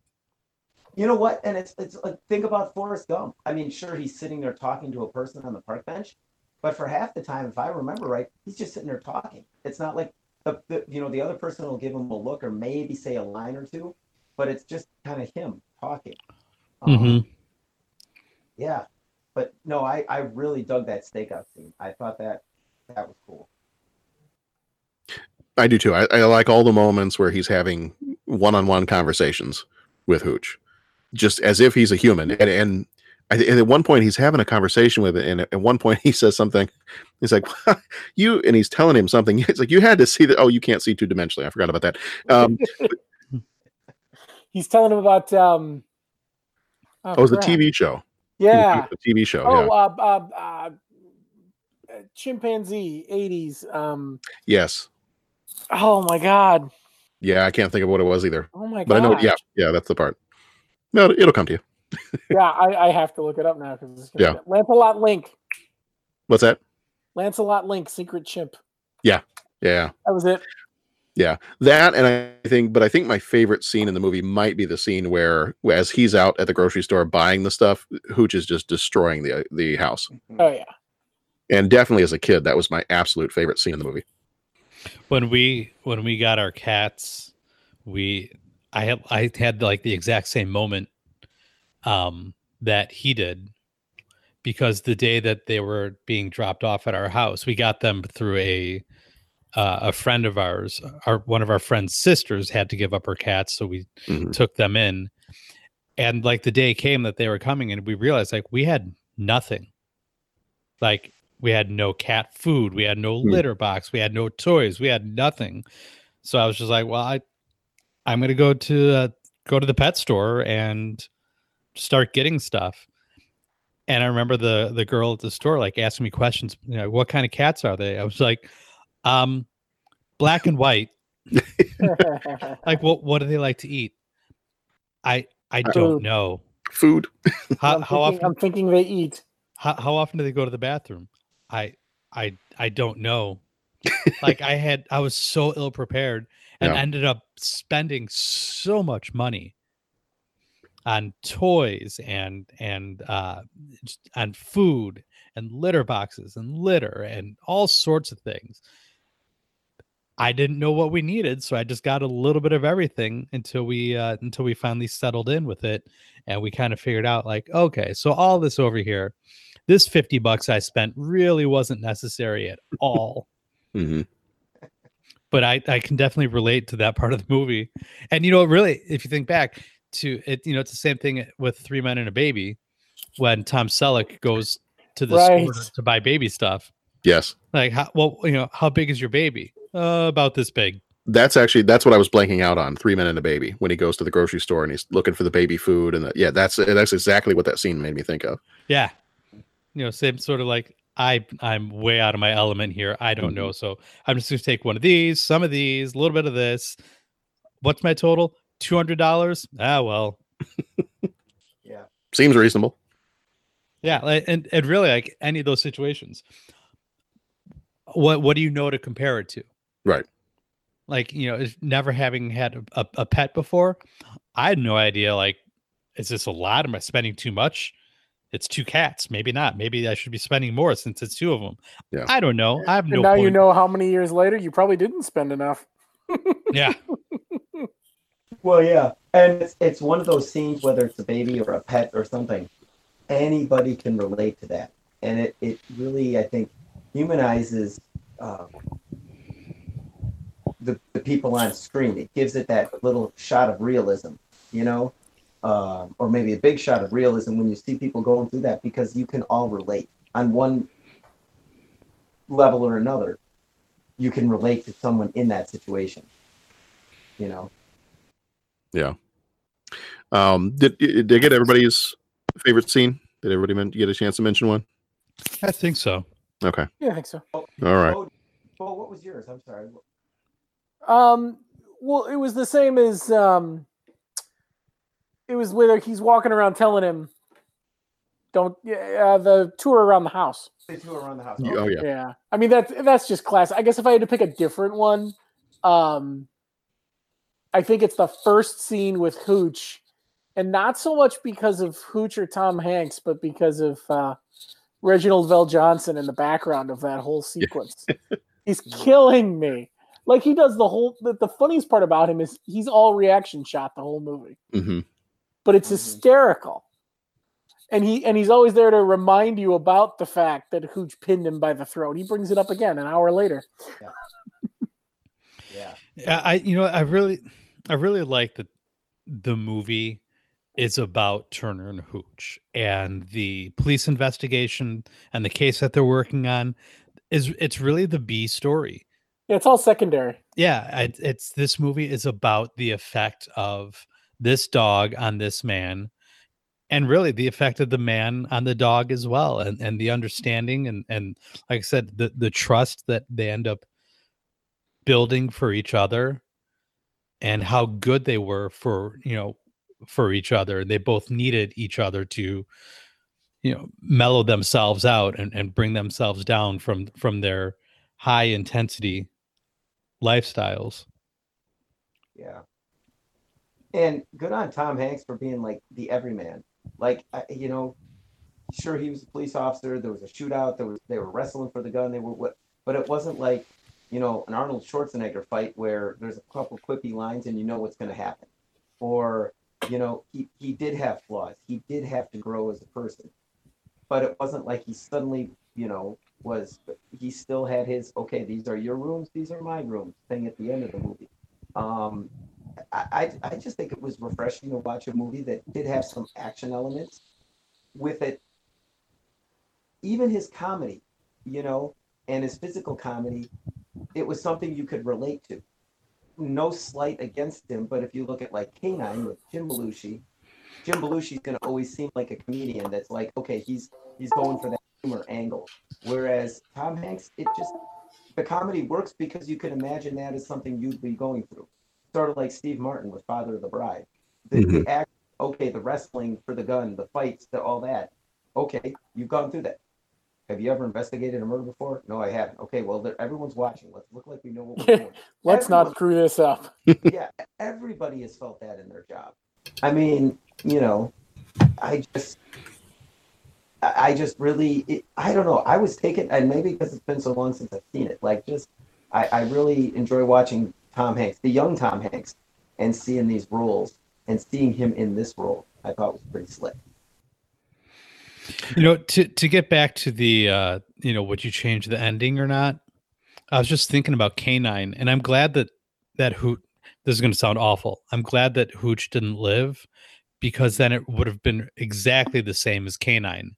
Speaker 14: You know what? And it's it's like think about Forrest Gump. I mean, sure, he's sitting there talking to a person on the park bench, but for half the time, if I remember right, he's just sitting there talking. It's not like the, the you know the other person will give him a look or maybe say a line or two, but it's just kind of him talking. Um,
Speaker 13: Mhm.
Speaker 14: Yeah, but no, I I really dug that stakeout scene. I thought that that was cool.
Speaker 11: I do too. I, I like all the moments where he's having one-on-one conversations with Hooch, just as if he's a human. And, and I, and at one point he's having a conversation with it, and at one point *laughs* he says something. He's like, *laughs* "You," and he's telling him something. *laughs* It's like you had to see that. Oh, you can't see two dimensionally. I forgot about that. Um,
Speaker 12: He's telling him about um.
Speaker 11: oh, it was a. TV show.
Speaker 12: Yeah.
Speaker 11: The TV show.
Speaker 12: Oh,
Speaker 11: yeah.
Speaker 12: uh, uh, uh, uh, chimpanzee, eighties. Um.
Speaker 11: Yes.
Speaker 12: Oh my god.
Speaker 11: Yeah, I can't think of what it was either.
Speaker 12: Oh my god.
Speaker 11: But I know. Yeah, yeah, that's the part. No, it'll come to you.
Speaker 12: Yeah, I, I have to look it up now because
Speaker 11: Yeah.
Speaker 12: Lancelot Link,
Speaker 11: What's that?
Speaker 12: Lancelot Link, secret chimp.
Speaker 11: Yeah, yeah.
Speaker 12: That was it.
Speaker 11: Yeah, that and I think, but I think my favorite scene in the movie might be the scene where, as he's out at the grocery store buying the stuff, Hooch is just destroying the the house. Mm-hmm.
Speaker 12: Oh yeah.
Speaker 11: And definitely as a kid, that was my absolute favorite scene in the movie.
Speaker 13: when we when we got our cats we i have i had like the exact same moment um that he did because the day that they were being dropped off at our house we got them through a uh, a friend of ours our one of our friend's sisters had to give up her cats so we
Speaker 11: Mhm.
Speaker 13: took them in and like the day came that they were coming and we realized like we had nothing like we had no cat food we had no
Speaker 11: Hmm.
Speaker 13: litter box we had no toys we had nothing so i was just like well i i'm gonna go to uh, go to the pet store and start getting stuff. And i remember the the girl at the store like asking me questions you know what kind of cats are they? I was like um black and white. *laughs* Like what what do they like to eat? I i don't know.
Speaker 11: Food. *laughs*
Speaker 13: how,
Speaker 12: I'm,
Speaker 13: how
Speaker 12: thinking,
Speaker 13: often
Speaker 12: I'm thinking they eat.
Speaker 13: how, how often do they go to the bathroom? I i i don't know. *laughs* Like i had i was so ill prepared and
Speaker 11: Yeah.
Speaker 13: ended up spending so much money on toys and and uh, on food and litter boxes and litter and all sorts of things. I didn't know what we needed, so I just got a little bit of everything until we uh, until we finally settled in with it, and we kind of figured out like, okay, so all this over here, this fifty bucks I spent really wasn't necessary at all.
Speaker 11: mm-hmm.
Speaker 13: But I I can definitely relate to that part of the movie, and you know, really, if you think back to it, you know, it's the same thing with Three Men and a Baby, when Tom Selleck goes to the store to buy baby stuff.
Speaker 11: Yes.
Speaker 13: Like, how, well, you know, how big is your baby? Uh, about this big.
Speaker 11: That's actually that's what I was blanking out on. Three men and a baby when he goes to the grocery store and he's looking for the baby food and the, yeah, that's that's exactly what that scene made me think of.
Speaker 13: Yeah. You know, same sort of like I I'm way out of my element here. I don't
Speaker 11: Mm-hmm.
Speaker 13: know. So I'm just gonna take one of these, some of these, a little bit of this. What's my total? Two hundred dollars? Ah well. *laughs*
Speaker 14: Yeah.
Speaker 11: Seems reasonable.
Speaker 13: Yeah, and and really like any of those situations. What what do you know to compare it to?
Speaker 11: Right.
Speaker 13: Like, you know, if never having had a, a, a pet before, I had no idea like is this a lot? Am I spending too much? It's two cats. Maybe not. Maybe I should be spending more since it's two of them.
Speaker 11: Yeah.
Speaker 13: I don't know. I have
Speaker 12: And
Speaker 13: no
Speaker 12: now you know how many years later you probably didn't spend enough.
Speaker 13: Yeah. *laughs*
Speaker 14: Well, yeah, and it's it's one of those scenes, whether it's a baby or a pet or something, anybody can relate to that, and it it really I think humanizes um, the the people on screen. It gives it that little shot of realism, you know, um, or maybe a big shot of realism when you see people going through that because you can all relate on one level or another. You can relate to someone in that situation, you know.
Speaker 11: Yeah. Um did did I get everybody's favorite scene? Did everybody men- get a chance to mention one?
Speaker 13: I think so.
Speaker 11: Okay.
Speaker 12: Yeah, I think so.
Speaker 11: All right.
Speaker 14: Oh, well, what was yours? I'm sorry.
Speaker 12: Um, well, it was the same as um, it was where he's walking around telling him, "Don't." Yeah, uh, the tour around the house.
Speaker 14: The tour around the house.
Speaker 11: Oh yeah.
Speaker 12: Yeah, I mean that's that's just class. I guess if I had to pick a different one, um, I think it's the first scene with Hooch, and not so much because of Hooch or Tom Hanks, but because of uh, Reginald VelJohnson in the background of that whole sequence. *laughs* he's killing me. Like he does the whole. The, the funniest part about him is he's all reaction shot the whole movie,
Speaker 11: hmm
Speaker 12: but it's hysterical. And he and he's always there to remind you about the fact that Hooch pinned him by the throat. He brings it up again an hour later.
Speaker 14: Yeah. *laughs*
Speaker 13: Yeah, I you know I really I really like that the movie is about Turner and Hooch and the police investigation and the case that they're working on is it's really the B story.
Speaker 12: Yeah, it's all secondary.
Speaker 13: Yeah, it, it's this movie is about the effect of this dog on this man and really the effect of the man on the dog as well and and the understanding and and like I said the the trust that they end up building for each other and how good they were for you know for each other they both needed each other to you know mellow themselves out and, and bring themselves down from from their high intensity lifestyles
Speaker 14: Yeah. And good on Tom Hanks for being like the everyman. Like, you know, sure he was a police officer. There was a shootout. There was they were wrestling for the gun. They were what, but it wasn't like, you know, an Arnold Schwarzenegger fight where there's a couple quippy lines and you know what's going to happen. Or, you know, he he did have flaws. He did have to grow as a person, but it wasn't like he suddenly, you know, was. He still had his okay. These are your rooms. These are my rooms. Thing at the end of the movie. Um, I, I I just think it was refreshing to watch a movie that did have some action elements with it. Even his comedy, you know, and his physical comedy, it was something you could relate to. No slight against him, but if you look at like K-9 with Jim Belushi, Jim Belushi's gonna always seem like a comedian that's like, okay, he's he's going for that humor angle. Whereas Tom Hanks, it just the comedy works because you can imagine that as something you'd be going through. Sort of like Steve Martin with Father of the Bride. The,
Speaker 11: Mhm.
Speaker 14: the act, okay, the wrestling for the gun, the fights, the, all that. Okay, you've gone through that. Have you ever investigated a murder before? No, I haven't. Okay, well, everyone's watching. Let's look like we know what we're doing. *laughs*
Speaker 12: Let's
Speaker 14: Everyone-
Speaker 12: not screw this up. *laughs* *laughs*
Speaker 14: yeah, everybody has felt that in their job. I mean, you know, I just, I I just really, it, I don't know. I was taken, and maybe because it's been so long since I've seen it, like just, I, I really enjoy watching Tom Hanks, the young Tom Hanks, and seeing these roles and seeing him in this role. I thought was pretty slick.
Speaker 13: You know, to to get back to the uh, you know, would you change the ending or not? I was just thinking about K-9, and I'm glad that that Hoot. This is going to sound awful. I'm glad that Hooch didn't live because then it would have been exactly the same as K-9.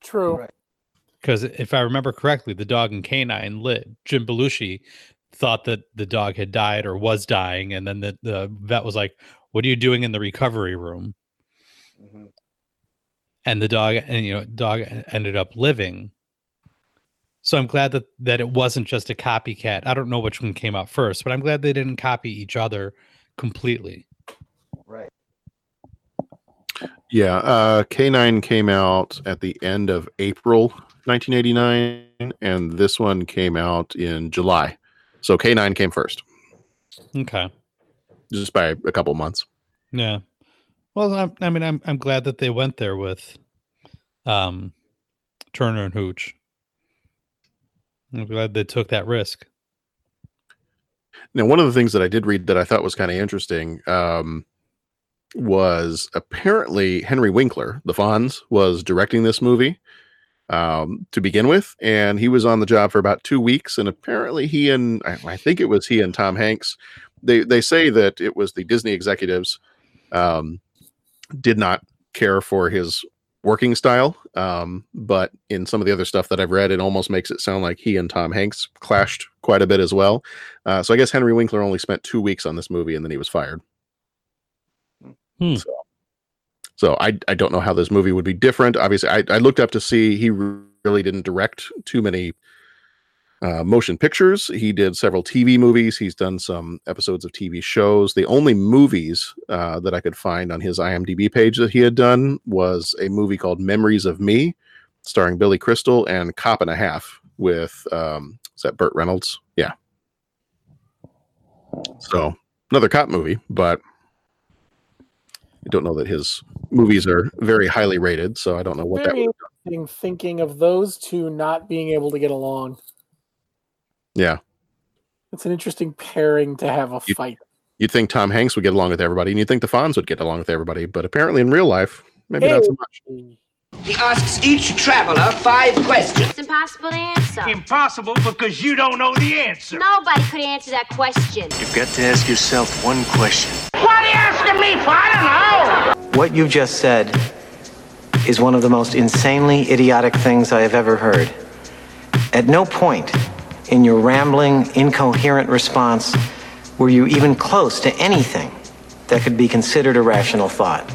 Speaker 12: True.
Speaker 13: Because if I remember correctly, the dog in K-9 lit. Jim Belushi thought that the dog had died or was dying, and then the, the vet was like, "What are you doing in the recovery room?" And the dog, and you know, dog ended up living. So I'm glad that that it wasn't just a copycat. I don't know which one came out first, but I'm glad they didn't copy each other completely.
Speaker 14: Right.
Speaker 11: Yeah, uh, K-9 came out at the end of April 1989, and this one came out in July. So K-9 came first,
Speaker 13: Okay.
Speaker 11: just by a couple months.
Speaker 13: Yeah. Well, I, I mean, I'm I'm glad that they went there with, um, Turner and Hooch. I'm glad they took that risk.
Speaker 11: Now, one of the things that I did read that I thought was kind of interesting um, was apparently Henry Winkler, the Fonz, was directing this movie um, to begin with, and he was on the job for about two weeks. And apparently, he and I, I think it was he and Tom Hanks. They they say that it was the Disney executives um, did not care for his working style. Um, but in some of the other stuff that I've read, it almost makes it sound like he and Tom Hanks clashed quite a bit as well. Uh, so I guess Henry Winkler only spent two weeks on this movie and then he was fired.
Speaker 13: Hmm.
Speaker 11: So, so I, I don't know how this movie would be different. Obviously, I, I looked up to see he really didn't direct too many uh, motion pictures. He did several TV movies. He's done some episodes of TV shows. The only movies uh, that I could find on his IMDb page that he had done was a movie called Memories of Me, starring Billy Crystal and Cop and a Half with um, is that Burt Reynolds? Yeah. So another cop movie, but I don't know that his movies are very highly rated. So I don't know what that would.
Speaker 12: thinking of those two not being able to get along.
Speaker 11: Yeah.
Speaker 12: It's an interesting pairing to have a
Speaker 11: You-
Speaker 12: fight.
Speaker 11: You'd think Tom Hanks would get along with everybody, and you'd think the Fonz would get along with everybody, but apparently in real life, maybe not so much.
Speaker 5: He asks each traveler five questions.
Speaker 16: It's impossible to answer.
Speaker 5: Impossible because you don't know the answer.
Speaker 16: Nobody could answer that question.
Speaker 17: You've got to ask yourself one question.
Speaker 5: What are you asking me for? I don't know.
Speaker 17: What you've just said is one of the most insanely idiotic things I have ever heard. At no point in your rambling, incoherent response were you even close to anything that could be considered a rational thought.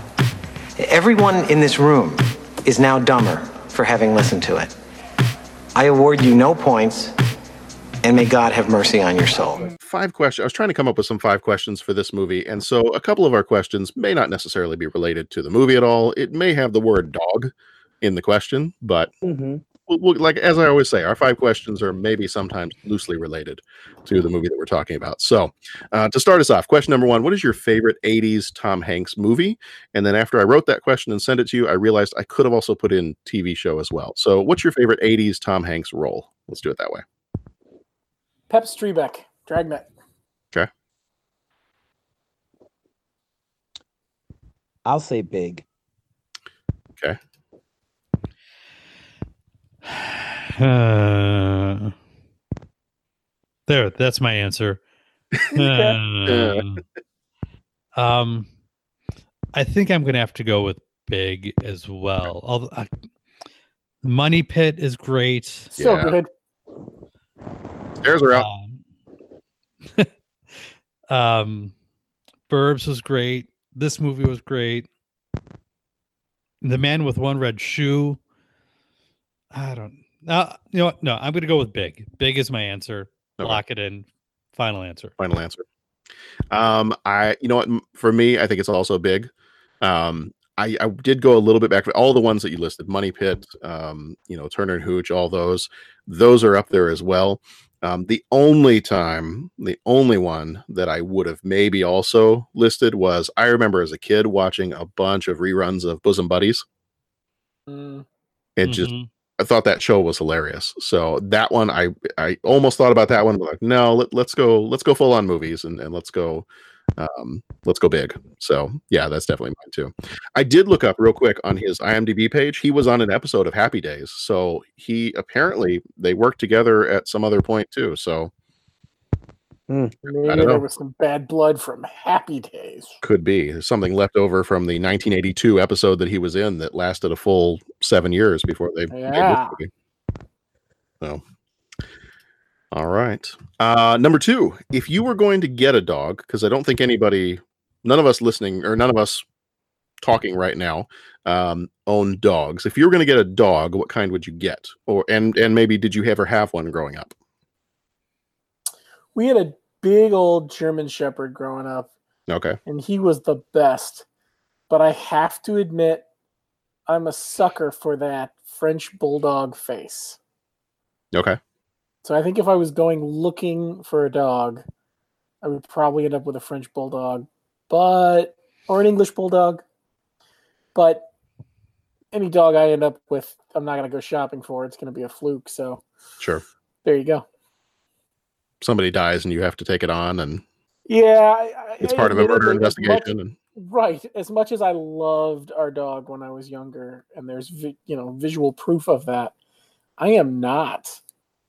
Speaker 17: Everyone in this room is now dumber for having listened to it. I award you no points, and may God have mercy on your soul.
Speaker 11: Five questions. I was trying to come up with some five questions for this movie, and so a couple of our questions may not necessarily be related to the movie at all. It may have the word dog in the question, but mm-hmm. We'll, we'll- like as I always say, our five questions are maybe sometimes loosely related to the movie that we're talking about. So, uh, to start us off, question number one: What is your favorite '80s Tom Hanks movie? And then after I wrote that question and sent it to you, I realized I could have also put in TV show as well. So, what's your favorite '80s Tom Hanks role? Let's do it that way.
Speaker 12: Pep Streebek, Dragnet.
Speaker 11: Okay.
Speaker 14: I'll say big.
Speaker 11: Okay.
Speaker 13: Uh, there, that's my answer. *laughs* Uh, um, I think I'm gonna have to go with big as well. Although I, Money Pit is great.
Speaker 12: So good.
Speaker 11: Stairs are out. *laughs*
Speaker 13: Um, Burbs was great. This movie was great. The Man with One Red Shoe. I don't. Uh, you know what? No, I'm going to go with Big. Big is my answer. Lock it in. Final answer.
Speaker 11: Final answer. Um, I, you know what, for me, I think it's also big. Um, I, I did go a little bit back to all the ones that you listed, Money Pit, um, you know, Turner and Hooch, all those, those are up there as well. Um, the only time, the only one that I would have maybe also listed was I remember as a kid watching a bunch of reruns of Bosom Buddies.
Speaker 12: Mm.
Speaker 11: It just I thought that show was hilarious. So that one I I almost thought about that one, like, no, let, let's go, let's go full on movies and, and let's go um let's go big. So yeah, that's definitely mine too. I did look up real quick on his IMDb page. He was on an episode of Happy Days. So he apparently they worked together at some other point too. So
Speaker 12: Maybe
Speaker 11: I don't
Speaker 12: there was some bad blood from Happy Days.
Speaker 11: could be There's something left over from the 1982 episode that he was in that lasted a full seven years before they
Speaker 12: Yeah.
Speaker 11: So, all right. Uh, number two, if you were going to get a dog, because I don't think anybody, none of us listening or none of us talking right now, um, own dogs. If you were going to get a dog, what kind would you get? Or and and maybe did you ever have one growing up?
Speaker 12: We had a big old German Shepherd growing up,
Speaker 11: Okay.
Speaker 12: and he was the best. But I have to admit, I'm a sucker for that French Bulldog face.
Speaker 11: Okay.
Speaker 12: So I think if I was going looking for a dog, I would probably end up with a French Bulldog, but or an English Bulldog. But any dog I end up with, I'm not gonna go shopping for. It's gonna be a fluke. So
Speaker 11: Sure.
Speaker 12: there you go.
Speaker 11: Somebody dies and you have to take it on, and
Speaker 12: Yeah, I, I-
Speaker 11: it's
Speaker 12: I
Speaker 11: part of a murder
Speaker 12: admittedly, as much-
Speaker 11: investigation. and
Speaker 12: Right. As much as I loved our dog when I was younger, and there's vi- you know visual proof of that, I am not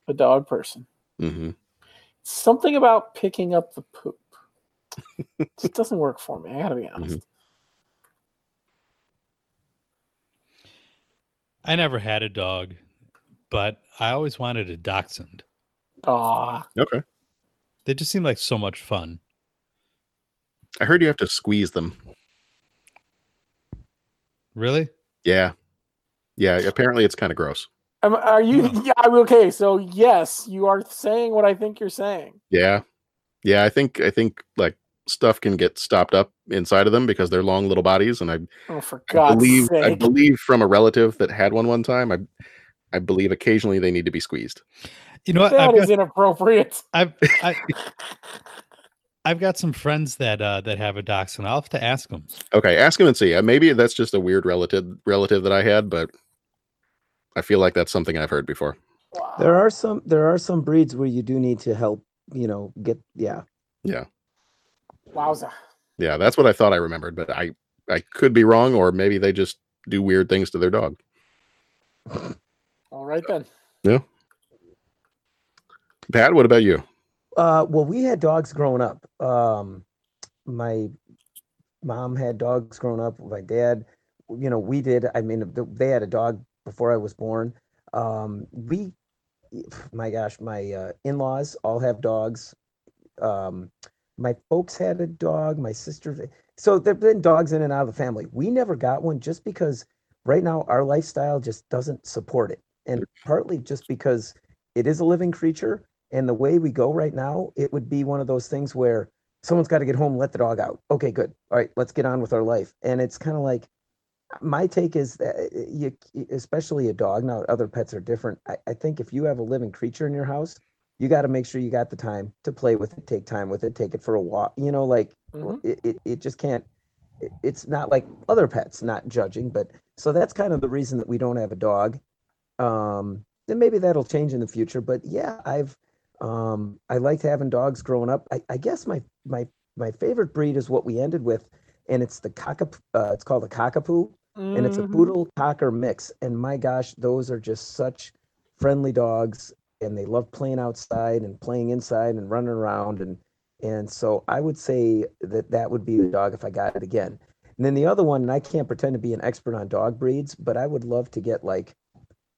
Speaker 12: a dog person.
Speaker 11: hmm
Speaker 12: Something about picking up the poop *laughs* just doesn't work for me. I gotta be honest.
Speaker 13: I never had a dog, but I always wanted a dachshund.
Speaker 12: Aw.
Speaker 11: Okay.
Speaker 13: They just seem like so much fun.
Speaker 11: I heard you have to squeeze them.
Speaker 13: Really?
Speaker 11: Yeah. Yeah. Apparently it's kind of gross.
Speaker 12: Um, are you? *laughs* Yeah. I'm Okay. So yes, you are saying what I think you're saying.
Speaker 11: Yeah. Yeah. I think, I think like stuff can get stopped up inside of them because they're long little bodies. And I,
Speaker 12: Oh, for
Speaker 11: I
Speaker 12: God's
Speaker 11: believe, I believe from a relative that had one one time, I, I believe occasionally they need to be squeezed.
Speaker 13: You know what?
Speaker 12: That
Speaker 13: I've
Speaker 12: is
Speaker 13: got,
Speaker 12: inappropriate.
Speaker 13: I've, I, *laughs* I've got some friends that uh, that have a dachshund. I'll have to ask them.
Speaker 11: Okay. Ask them and see. Uh, Maybe that's just a weird relative, relative that I had, but I feel like that's something I've heard before.
Speaker 14: There are some there are some breeds where you do need to help, you know, get yeah.
Speaker 11: Yeah.
Speaker 12: Wowza.
Speaker 11: Yeah. That's what I thought I remembered, but I, I could be wrong, or maybe they just do weird things to their dog.
Speaker 12: All right then.
Speaker 11: Yeah. Pat, what about you?
Speaker 14: Uh, well, we had dogs growing up. Um, my mom had dogs growing up. My dad, you know, we did. I mean, they had a dog before I was born. Um, we, my gosh, my uh, in-laws all have dogs. Um, my folks had a dog. My sister. So there've been dogs in and out of the family. We never got one just because right now our lifestyle just doesn't support it, and partly just because it is a living creature and the way we go right now, it would be one of those things where someone's got to get home, let the dog out. Okay, good. All right, let's get on with our life. And it's kind of like my take is that uh, you, especially a dog. Now, other pets are different. I, I think if you have a living creature in your house, you got to make sure you got the time to play with it, take time with it, take it for a walk. You know, like
Speaker 12: Mhm.
Speaker 14: it, it, it just can't. it- It's not like other pets. Not judging, but so that's kind of the reason that we don't have a dog. Um, and maybe that'll change in the future. But yeah, I've um, I liked having dogs growing up. I, I guess my my my favorite breed is what we ended with, and it's the cockapoo. Uh, it's called a cockapoo, and it's a
Speaker 12: Mhm.
Speaker 14: poodle cocker mix. And my gosh, those are just such friendly dogs, and they love playing outside and playing inside and running around. And and so I would say that that would be the dog if I got it again. And then the other one, and I can't pretend to be an expert on dog breeds, but I would love to get like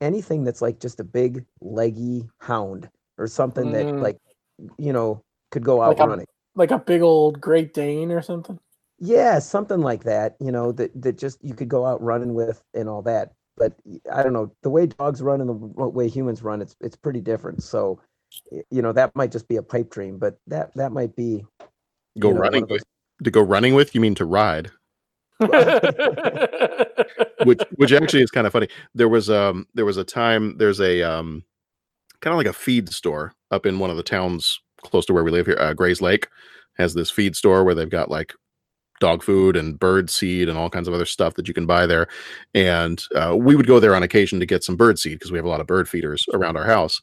Speaker 14: anything that's like just a big leggy hound or something that
Speaker 12: Mm.
Speaker 14: like you know could go out
Speaker 12: Like a,
Speaker 14: running.
Speaker 12: like a big old Great Dane or something.
Speaker 14: Yeah, something like that. You know that that just you could go out running with and all that. But I don't know the way dogs run and the way humans run. It's it's pretty different. So you know that might just be a pipe dream, but that that might be
Speaker 11: Go
Speaker 14: you know,
Speaker 11: running with to go running with? You mean to ride? *laughs* which which actually is kind of funny. There was um there was a time there's a um kind of like a feed store up in one of the towns close to where we live here. Uh, Grayslake has this feed store where they've got like dog food and bird seed and all kinds of other stuff that you can buy there. And uh, we would go there on occasion to get some bird seed because we have a lot of bird feeders around our house.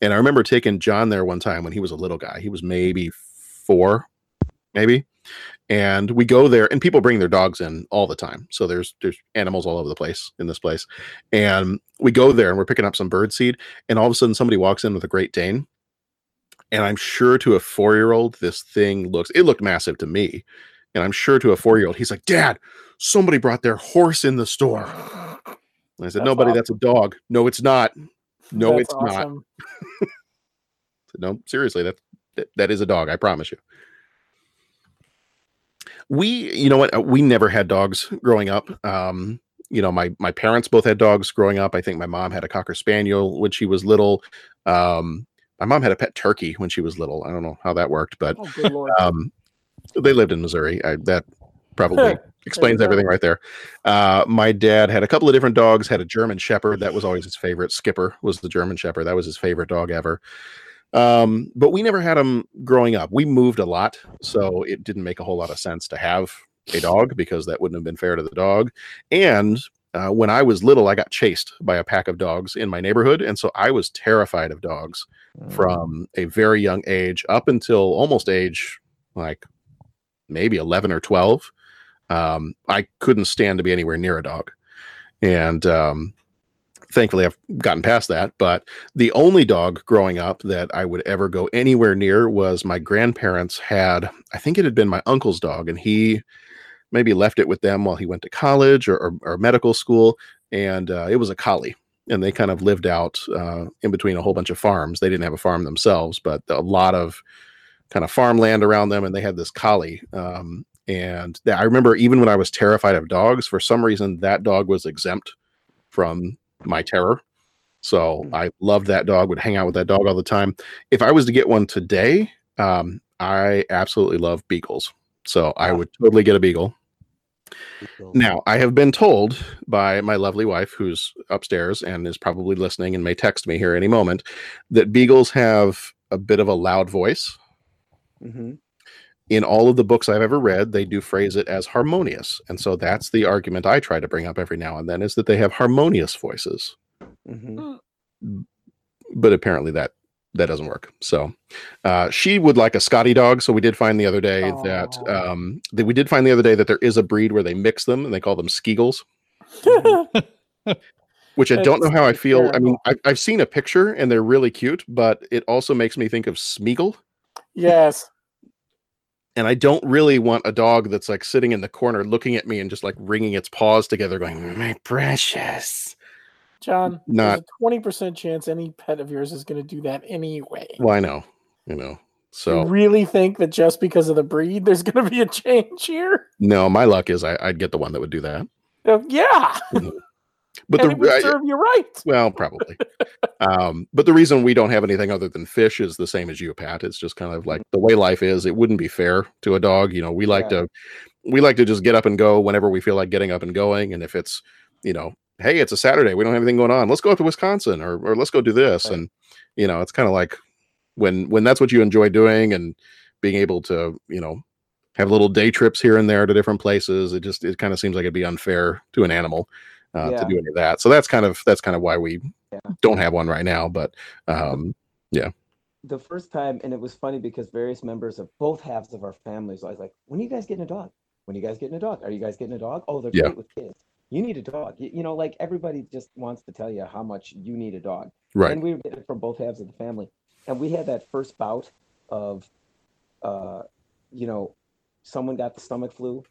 Speaker 11: And I remember taking John there one time when he was a little guy. He was maybe four, maybe. And we go there, and people bring their dogs in all the time. So there's there's animals all over the place in this place. And we go there, and we're picking up some bird seed, and all of a sudden somebody walks in with a Great Dane. And I'm sure to a four year old, this thing looks it looked massive to me. And I'm sure to a four year old, he's like, Dad, somebody brought their horse in the store. And I said,
Speaker 12: That's
Speaker 11: Nobody,
Speaker 12: awesome.
Speaker 11: that's a dog. No, it's not. No,
Speaker 12: That's
Speaker 11: it's not. *laughs* said, no, seriously, that, that that is a dog. I promise you. We, you know what? uh, We never had dogs growing up. Um, you know, my my parents both had dogs growing up. I think my mom had a cocker spaniel when she was little. Um, my mom had a pet turkey when she was little. I don't know how that worked, but
Speaker 12: Oh,
Speaker 11: um, they lived in Missouri. I, that probably *laughs* explains everything right there. Uh, my dad had a couple of different dogs. Had a German Shepherd that was always his favorite. Skipper was the German Shepherd. That was his favorite dog ever. Um, but we never had them growing up. We moved a lot, so it didn't make a whole lot of sense to have a dog because that wouldn't have been fair to the dog. And uh, when I was little, I got chased by a pack of dogs in my neighborhood, and so I was terrified of dogs from a very young age up until almost age like maybe 11 or 12 um, i couldn't stand to be anywhere near a dog and um, thankfully i've gotten past that but the only dog growing up that i would ever go anywhere near was my grandparents had i think it had been my uncle's dog and he maybe left it with them while he went to college or, or, or medical school and uh, it was a collie and they kind of lived out uh, in between a whole bunch of farms. They didn't have a farm themselves, but a lot of kind of farmland around them, and they had this collie. Um, and I remember even when I was terrified of dogs, for some reason that dog was exempt from my terror. So I loved that dog. Would hang out with that dog all the time. If I was to get one today, um, I absolutely love beagles. So I would totally get a beagle. Now, I have been told by my lovely wife, who's upstairs and is probably listening and may text me here any moment, that beagles have a bit of a loud voice.
Speaker 14: Mm-hmm.
Speaker 11: In all of the books I've ever read, they do phrase it as harmonious. And so that's the argument I try to bring up every now and then is that they have harmonious voices.
Speaker 14: Mm-hmm.
Speaker 11: But apparently that that doesn't work. So uh, she would like a Scotty dog. So we did find the other day that um, that we did find the other day that there is a breed where they mix them and they call them Skeagles. *laughs* Which I don't know how I feel. I mean, I've, I've seen a picture and they're really cute, but it also makes me think of Smeagol.
Speaker 12: yes.
Speaker 11: And I don't really want a dog that's like sitting in the corner looking at me and just like wringing its paws together, going, My precious.
Speaker 12: John,
Speaker 11: Not-
Speaker 12: twenty percent chance any pet of yours is going to do that anyway.
Speaker 11: Well, I know, you know. So
Speaker 12: You really think that just because of the breed, there's going to be a *laughs* change here?
Speaker 11: no, my luck is I, I'd get the one that would do that.
Speaker 12: Uh, yeah,
Speaker 11: But
Speaker 12: and
Speaker 11: the
Speaker 12: would
Speaker 11: I-
Speaker 12: you right.
Speaker 11: well, probably. um, but the reason we don't have anything other than fish is the same as you, Pat. It's just kind of like the way life is. It wouldn't be fair to a dog. You know, we like to we like to just get up and go whenever we feel like getting up and going. And if it's, you know, hey, it's a Saturday, we don't have anything going on. Let's go up to Wisconsin or or let's go do this. And you know, it's kind of like when when that's what you enjoy doing and being able to, you know, have little day trips here and there to different places. It just it kind of seems like it'd be unfair to an animal uh,
Speaker 14: Yeah.
Speaker 11: to do any of that. So that's kind of that's kind of why we don't have one right now. But um, yeah,
Speaker 14: the first time, and it was funny because various members of both halves of our families, I was like, "When are you guys getting a dog? When are you guys getting a dog? Are you guys getting a dog? Oh, they're
Speaker 11: Yeah.
Speaker 14: great with kids. You need a dog. You, you know, like everybody just wants to tell you how much you need a dog.
Speaker 11: Right.
Speaker 14: And we were getting it from both halves of the family, and we had that first bout of, uh, you know, someone got the stomach flu.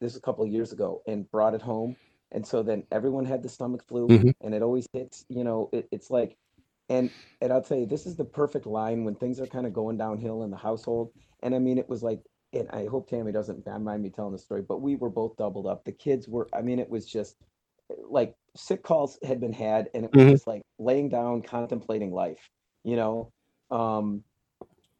Speaker 14: This was a couple of years ago, and brought it home, and so then everyone had the stomach flu,
Speaker 11: Mhm.
Speaker 14: and it always hits. You know, it, it's like and and I'll tell you, this is the perfect line when things are kind of going downhill in the household. And I mean, it was like, and I hope Tammy doesn't mind me telling the story, but we were both doubled up. The kids were, I mean, it was just like sick calls had been had, and it was
Speaker 11: Mhm.
Speaker 14: just like laying down, contemplating life. You know, um,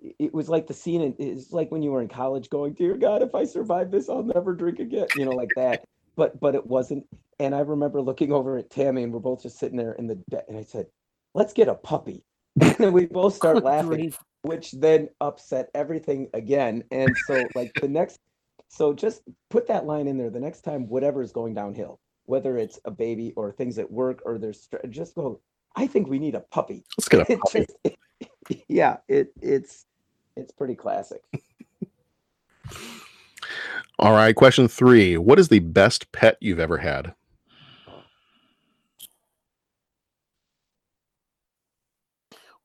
Speaker 14: it- it was like the scene. in- It's like when you were in college, going, "Dear God, if I survive this, I'll never drink again." You know, like that. But but it wasn't. And I remember looking over at Tammy, and we're both just sitting there in the bed, and I said, let's get a puppy. *laughs*
Speaker 18: and we both start
Speaker 12: Good
Speaker 18: laughing,
Speaker 12: grief.
Speaker 18: which then upset everything again. And so, like the next, so just put that line in there. The next time, whatever is going downhill, whether it's a baby or things at work or there's just go. I think we need a puppy.
Speaker 11: Let's get a *laughs*
Speaker 18: It
Speaker 11: puppy.
Speaker 18: just- *laughs* yeah, it it's it's pretty classic.
Speaker 11: All right, question three. What is the best pet you've ever had?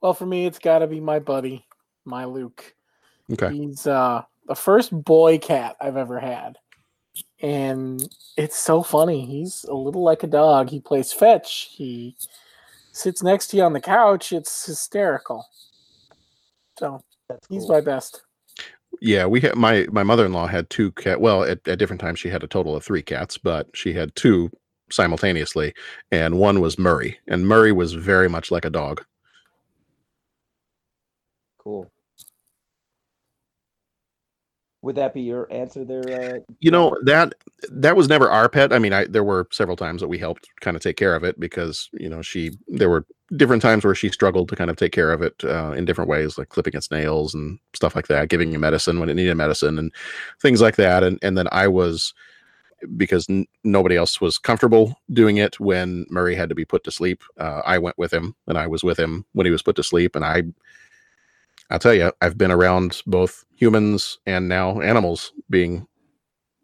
Speaker 12: Well, for me, it's got to be my buddy, my Luke.
Speaker 11: Okay.
Speaker 12: He's uh, the first boy cat I've ever had. And it's so funny. He's a little like a dog. He plays fetch. He sits next to you on the couch. It's hysterical. So he's
Speaker 18: cool.
Speaker 12: my best.
Speaker 11: Yeah, we had my my mother in law had two cat. Well, at, at different times she had a total of three cats, but she had two simultaneously, and one was Murray, and Murray was very much like a dog.
Speaker 18: Cool. Would that be your answer there? Uh,
Speaker 11: You know that that was never our pet. I mean, I there were several times that we helped kind of take care of it because you know she there were different times where she struggled to kind of take care of it uh, in different ways, like clipping its nails and stuff like that, giving you medicine when it needed medicine and things like that. And and then I was because n- nobody else was comfortable doing it when Murray had to be put to sleep. Uh, I went with him and I was with him when he was put to sleep, and I I'll tell you, I've been around both humans and now animals being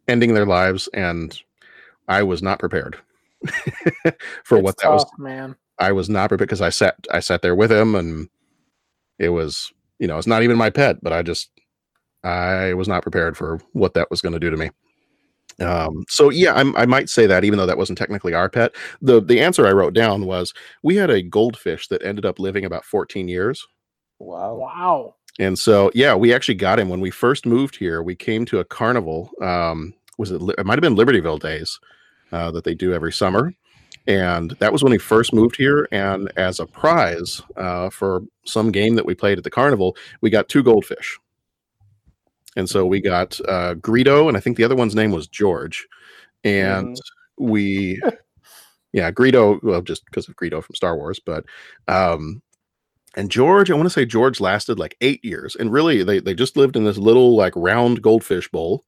Speaker 11: ending their lives, and I was not prepared *laughs* for
Speaker 12: It's
Speaker 11: what that was.
Speaker 12: man.
Speaker 11: I was not prepared because I sat I sat there with him, and it was you know it's not even my pet, but I just I was not prepared for what that was going to do to me. Um, so yeah, I'm, I might say that even though that wasn't technically our pet, the the answer I wrote down was we had a goldfish that ended up living about 14 years.
Speaker 18: Wow.
Speaker 12: Wow.
Speaker 11: And so, yeah, we actually got him when we first moved here. We came to a carnival. Um, was it? It might have been Libertyville Days uh, that they do every summer, and that was when we first moved here. And as a prize uh, for some game that we played at the carnival, we got two goldfish. And so we got uh, Greedo, and I think the other one's name was George. And we, *laughs* yeah, Greedo. Well, just because of Greedo from Star Wars, but um, and George, I want to say George lasted like eight years, and really they they just lived in this little like round goldfish bowl.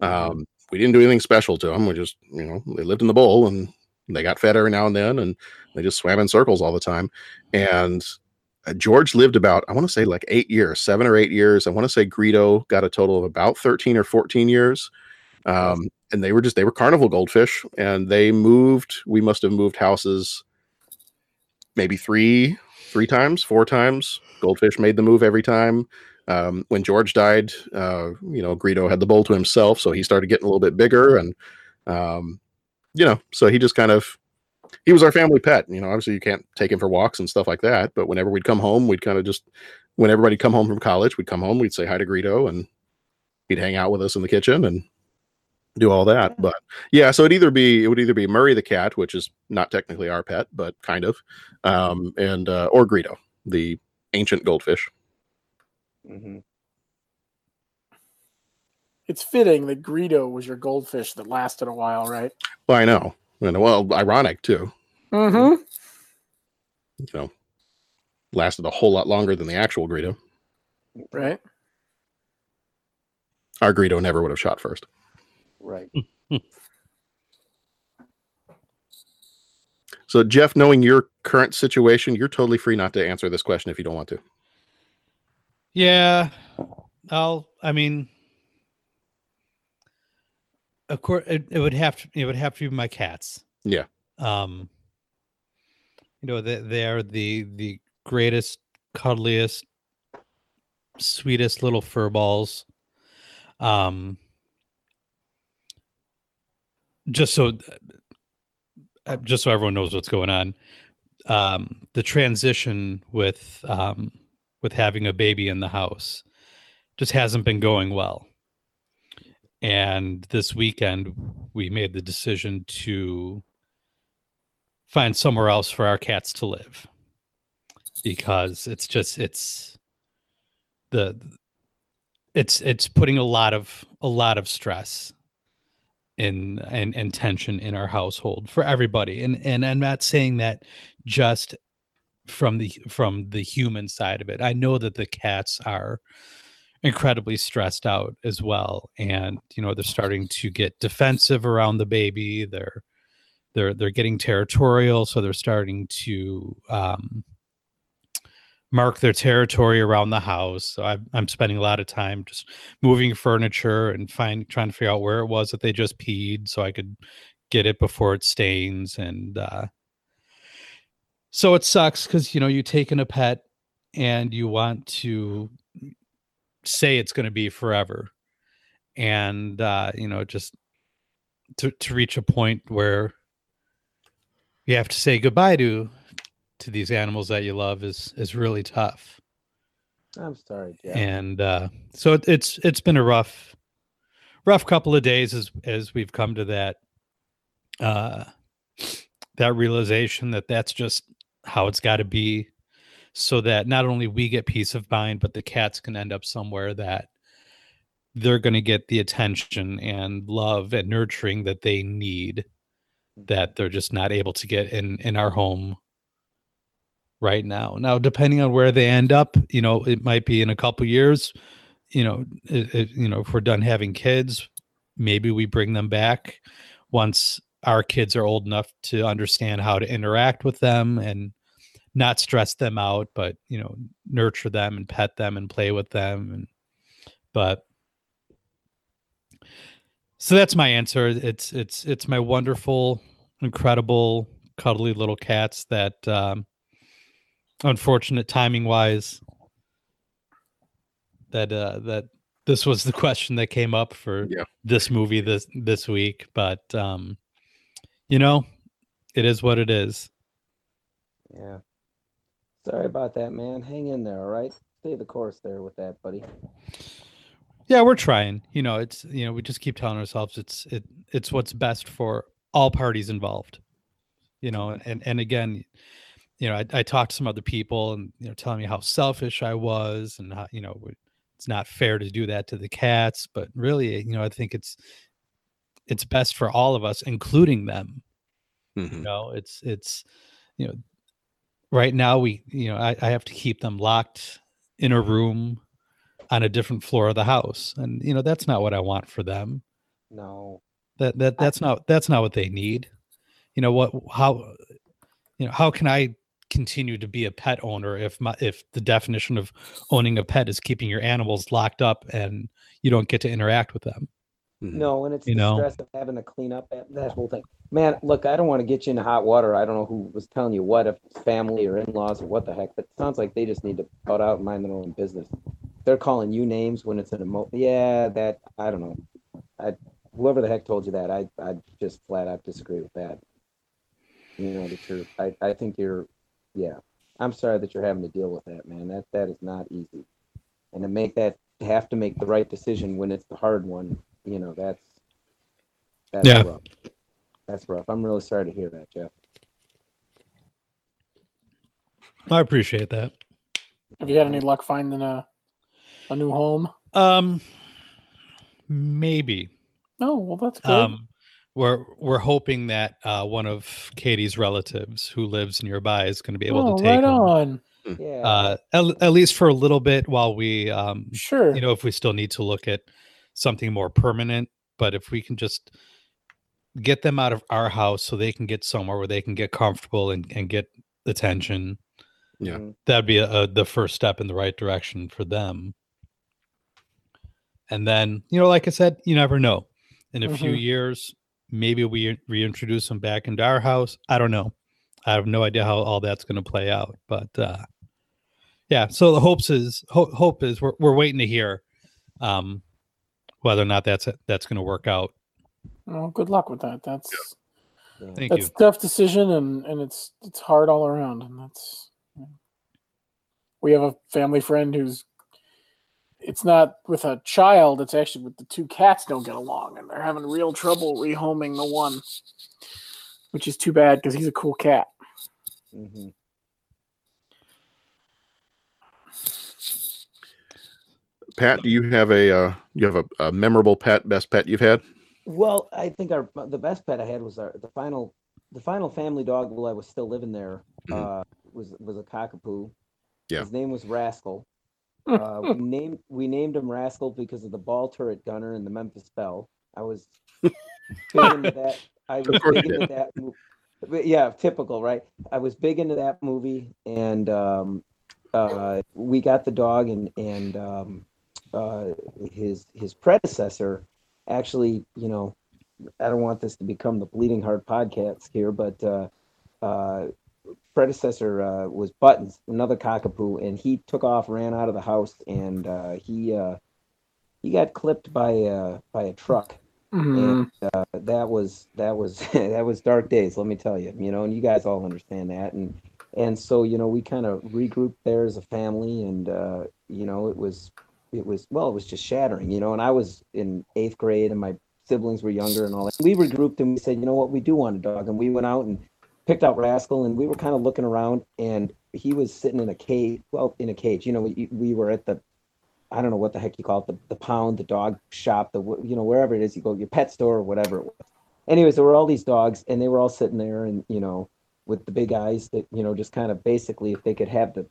Speaker 11: Um, we didn't do anything special to them. We just you know they lived in the bowl and they got fed every now and then, and they just swam in circles all the time. And uh, George lived about I want to say like eight years, seven or eight years. I want to say Greedo got a total of about thirteen or fourteen years. Um, and they were just they were carnival goldfish, and they moved. We must have moved houses maybe three three times, four times. Goldfish made the move every time. Um, when George died, uh, you know, Greedo had the bowl to himself, so he started getting a little bit bigger, and um, you know, so he just kind of he was our family pet. You know, obviously you can't take him for walks and stuff like that, but whenever we'd come home, we'd kind of just when everybody come home from college, we'd come home, we'd say hi to Greedo, and he'd hang out with us in the kitchen and do all that. But yeah, so it'd either be it would either be Murray the cat, which is not technically our pet, but kind of, um, and uh, or Greedo, the ancient goldfish.
Speaker 18: Mm-hmm.
Speaker 12: It's fitting that Greedo was your goldfish that lasted a while, right?
Speaker 11: Well, I know, and well, ironic too.
Speaker 12: Mm-hmm.
Speaker 11: You know, lasted a whole lot longer than the actual Greedo.
Speaker 12: Right.
Speaker 11: Our Greedo never would have shot first.
Speaker 18: Right. *laughs*
Speaker 11: So, Jeff, knowing your current situation, you're totally free not to answer this question if you don't want to.
Speaker 13: Yeah, I'll. I mean, of course, it, it would have to. It would have to be my cats.
Speaker 11: Yeah.
Speaker 13: Um. You know, they they are the the greatest, cuddliest, sweetest little fur balls. Um. Just so, uh, just so everyone knows what's going on, um, the transition with um, with having a baby in the house just hasn't been going well. And this weekend, we made the decision to find somewhere else for our cats to live because it's just it's the it's it's putting a lot of a lot of stress in and, and tension in our household for everybody and and i'm not saying that just from the from the human side of it. I know that the cats are incredibly stressed out as well and you know they're starting to get defensive around the baby they're they're they're getting territorial so they're starting to um mark their territory around the house so I'm, I'm spending a lot of time just moving furniture and find trying to figure out where it was that they just peed so i could get it before it stains and uh so it sucks because you know you take in a pet and you want to say it's going to be forever. And uh you know just to to reach a point where you have to say goodbye to to these animals that you love is is really tough.
Speaker 14: I'm sorry, Jeff.
Speaker 13: and uh so it, it's it's been a rough rough couple of days as as we've come to that uh that realization that that's just how it's got to be so that not only we get peace of mind but the cats can end up somewhere that they're going to get the attention and love and nurturing that they need that they're just not able to get in in our home right now. Now depending on where they end up you know it might be in a couple years you know it, it- you know if we're done having kids maybe we bring them back once our kids are old enough to understand how to interact with them and not stress them out but you know nurture them and pet them and play with them and but so that's my answer it's it's it's my wonderful incredible cuddly little cats that um unfortunate timing wise that uh that this was the *laughs* question that came up for
Speaker 11: Yeah.
Speaker 13: this movie this this week but um you know it is what it is
Speaker 14: Yeah. Sorry about that, man. Hang in there, all right? Stay the course there with that, buddy.
Speaker 13: yeah we're trying you know it's you know we just keep telling ourselves it's it it's what's best for all parties involved you know and and again you know i, I talked to some other people and you know telling me how selfish i was and how you know it's not fair to do that to the cats but really you know i think it's it's best for all of us including them you mm-hmm. know it's it's you know right now we you know I, I have to keep them locked in a room on a different floor of the house. And you know that's not what i want for them.
Speaker 14: No.
Speaker 13: that that that's not that's not what they need. You know what how you know how can i continue to be a pet owner if my if the definition of owning a pet is keeping your animals locked up and you don't get to interact with them Mm-hmm.
Speaker 14: No, and it's
Speaker 13: You
Speaker 14: the
Speaker 13: know?
Speaker 14: stress of having to clean up that, that whole thing. Man, look, I don't want to get you into hot water. I don't know who was telling you what, if family or in-laws or what the heck, but it sounds like they just need to cut out and mind their own business. They're calling you names when it's an emo. Yeah, that I don't know. I whoever the heck told you that, I I just flat out disagree with that. You know the truth. I I think you're, yeah. I'm sorry that you're having to deal with that, man. That that is not easy, and to make that have to make the right decision when it's the hard one, you know that's that's
Speaker 13: Yeah.
Speaker 14: rough. That's rough. I'm really sorry to hear that, Jeff.
Speaker 13: i appreciate that
Speaker 12: Have you had any luck finding a a new home?
Speaker 13: um maybe
Speaker 12: No, well that's good.
Speaker 13: um we're we're hoping that uh one of katie's relatives who lives nearby is going to be able
Speaker 12: oh,
Speaker 13: to take
Speaker 12: right
Speaker 13: them.
Speaker 12: on.
Speaker 14: Yeah.
Speaker 13: uh at, at least for a little bit while we um
Speaker 12: Sure.
Speaker 13: you know if we still need to look at something more permanent but if we can just get them out of our house so they can get somewhere where they can get comfortable and, and get attention
Speaker 11: Yeah.
Speaker 13: that'd be a, a, the first step in the right direction for them. And then you know like i said you never know. In a few
Speaker 12: Mhm.
Speaker 13: years maybe we reintroduce them back into our house. I don't know. I have no idea how all that's going to play out but uh yeah so the hopes is ho- hope is we're, we're waiting to hear um whether or not that's that's going to work out
Speaker 12: Well, good luck with that. That's
Speaker 13: thank
Speaker 12: that's
Speaker 13: you
Speaker 12: a tough decision and and it's it's hard all around and that's we have a family friend who's it's not with a child it's actually with the two cats don't get along and they're having real trouble rehoming the one which is too bad because he's a cool cat
Speaker 14: Mm-hmm.
Speaker 11: Pat, do you have a uh, you have a, a memorable pet, best pet you've had?
Speaker 14: Well, I think our the best pet I had was our the final the final family dog while I was still living there. Uh, was was a cockapoo.
Speaker 11: Yeah.
Speaker 14: His name was Rascal. *laughs* Uh, we named we named him Rascal because of the ball turret gunner in the Memphis Belle. I was *laughs* big into that. I was big into that. mo- but yeah, typical, right? I was big into that movie, and um, uh, we got the dog, and and um, uh, his his predecessor actually, you know, I don't want this to become the Bleeding Heart podcast here, but uh, uh, predecessor uh, was Buttons, another cockapoo, and he took off, ran out of the house, and uh, he uh, he got clipped by uh, by a truck,
Speaker 12: Mhm.
Speaker 14: and uh, that was that was *laughs* that was dark days. Let me tell you, you know, and you guys all understand that, and and so you know we kind of regrouped there as a family, and uh, you know it was it was well it was just shattering, you know, and I was in eighth grade, and my siblings were younger and all that. We regrouped and we said, you know what, we do want a dog, and we went out and picked out Rascal, and we were kind of looking around, and he was sitting in a cage. Well, in a cage, you know, we, we were at the, I don't know what the heck you call it, the, the pound, the dog shop, the you know wherever it is, you go, your pet store or whatever it was. Anyways, there were all these dogs, and they were all sitting there, and you know, with the big eyes that you know, just kind of basically, if they could have the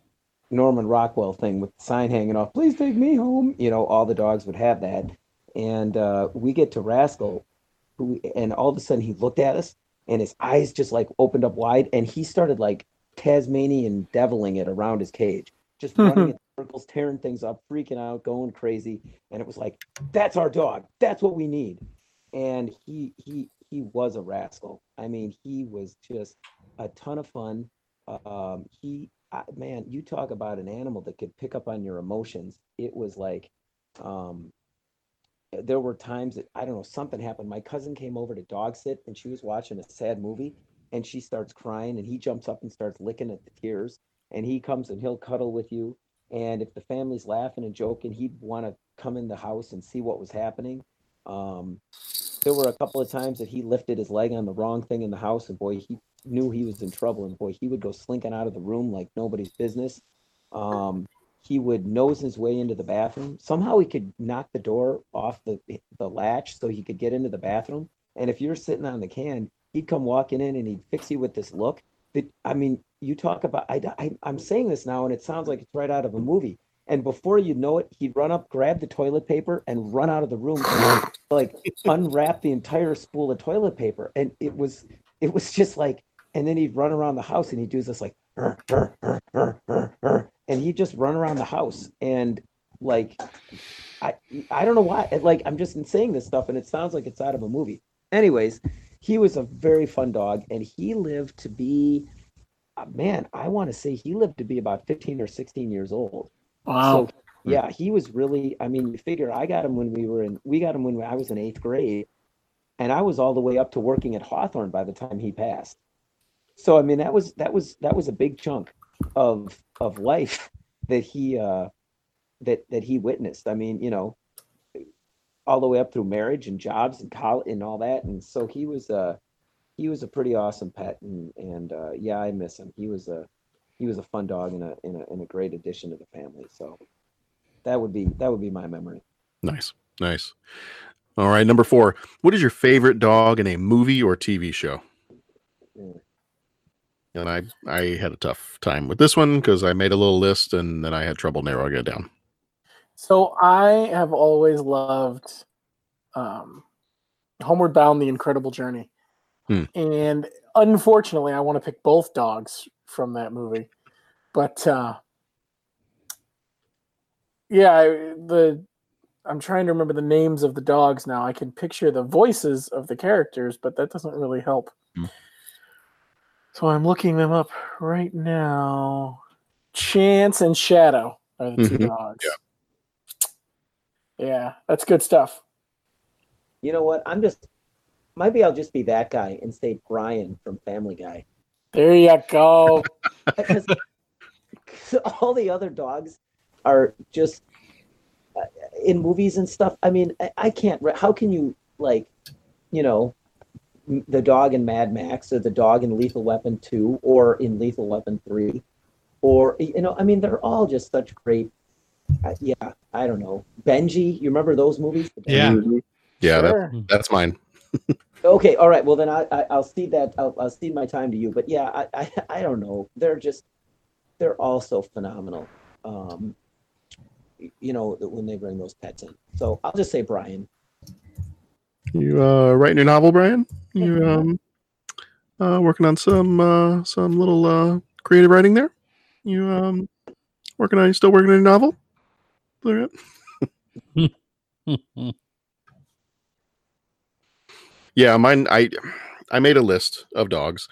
Speaker 14: Norman Rockwell thing with the sign hanging off, please take me home. You know, all the dogs would have that. And uh, we get to Rascal, who, and all of a sudden he looked at us, and his eyes just like opened up wide, and he started like Tasmanian deviling it around his cage, just running in circles, tearing things up, freaking out, going crazy. And it was like, that's our dog. That's what we need. And he he he was a rascal. I mean, he was just a ton of fun. Um, he I, man, you talk about an animal that could pick up on your emotions. It was like, um, there were times that I don't know something happened. My cousin came over to dog sit and she was watching a sad movie and she starts crying and he jumps up and starts licking at the tears and he comes and he'll cuddle with you and if the family's laughing and joking he'd want to come in the house and see what was happening um, there were a couple of times that he lifted his leg on the wrong thing in the house and boy he knew he was in trouble and boy he would go slinking out of the room like nobody's business. Um, he would nose his way into the bathroom. Somehow he could knock the door off the the latch so he could get into the bathroom. And if you're sitting on the can he'd come walking in and he'd fix you with this look. That i mean you talk about I, I i'm saying this now and it sounds like it's right out of a movie. And before you know it he'd run up grab the toilet paper and run out of the room and, like unwrap the entire spool of toilet paper. And it was it was just like and then he'd run around the house and he'd do this like and he'd just run around the house. And like i i don't know why like i'm just saying this stuff and it sounds like it's out of a movie. Anyways he was a very fun dog and he lived to be uh, man i want to say he lived to be about 15 or 16 years old.
Speaker 12: Wow.
Speaker 14: so yeah he was really i mean you figure i got him when we were in we got him when i was in eighth grade and i was all the way up to working at hawthorne by the time he passed so i mean that was that was that was a big chunk of of life that he uh that that he witnessed i mean you know all the way up through marriage and jobs and college and all that and so he was uh he was a pretty awesome pet and and uh yeah i miss him he was a he was a fun dog and a and a, and a great addition to the family so that would be that would be my memory
Speaker 11: Nice. Nice. All right. Number four. What is your favorite dog in a movie or TV show?
Speaker 14: Mm.
Speaker 11: And I I had a tough time with this one because I made a little list and then I had trouble narrowing it down.
Speaker 12: So I have always loved um, Homeward Bound: The Incredible Journey,
Speaker 11: Hmm.
Speaker 12: and unfortunately, I want to pick both dogs from that movie. But uh, yeah, I- the I'm trying to remember the names of the dogs now. I can picture the voices of the characters, but that doesn't really help.
Speaker 11: Hmm.
Speaker 12: So I'm looking them up right now. Chance and Shadow are the 2
Speaker 11: Mhm.
Speaker 12: dogs. Yeah, that's good stuff.
Speaker 14: you know what i'm just maybe i'll just be that guy and say brian from family guy
Speaker 12: There you go. *laughs*
Speaker 14: because *laughs* all the other dogs are just uh, in movies and stuff. I mean, I, I can't. How can you like, you know, m- the dog in Mad Max or the dog in Lethal Weapon Two or in Lethal Weapon Three, or you know, I mean, they're all just such great. Uh, yeah, I don't know. Benji, you remember those movies?
Speaker 13: Yeah.
Speaker 14: Movies?
Speaker 11: Yeah,
Speaker 12: Sure.
Speaker 11: that, that's mine. *laughs* *laughs*
Speaker 14: Okay, all right. Well, then I, I I'll cede that. I'll, I'll cede my time to you. But yeah, I, I I don't know. They're just
Speaker 18: they're also phenomenal. Um, you know when they bring those pets in. So I'll just say Brian.
Speaker 11: You uh, writing your novel, Brian? You um, uh, working on some uh, some little uh, creative writing there? You um, working on? You still working on your novel? *laughs* Yeah, mine. I I made a list of dogs,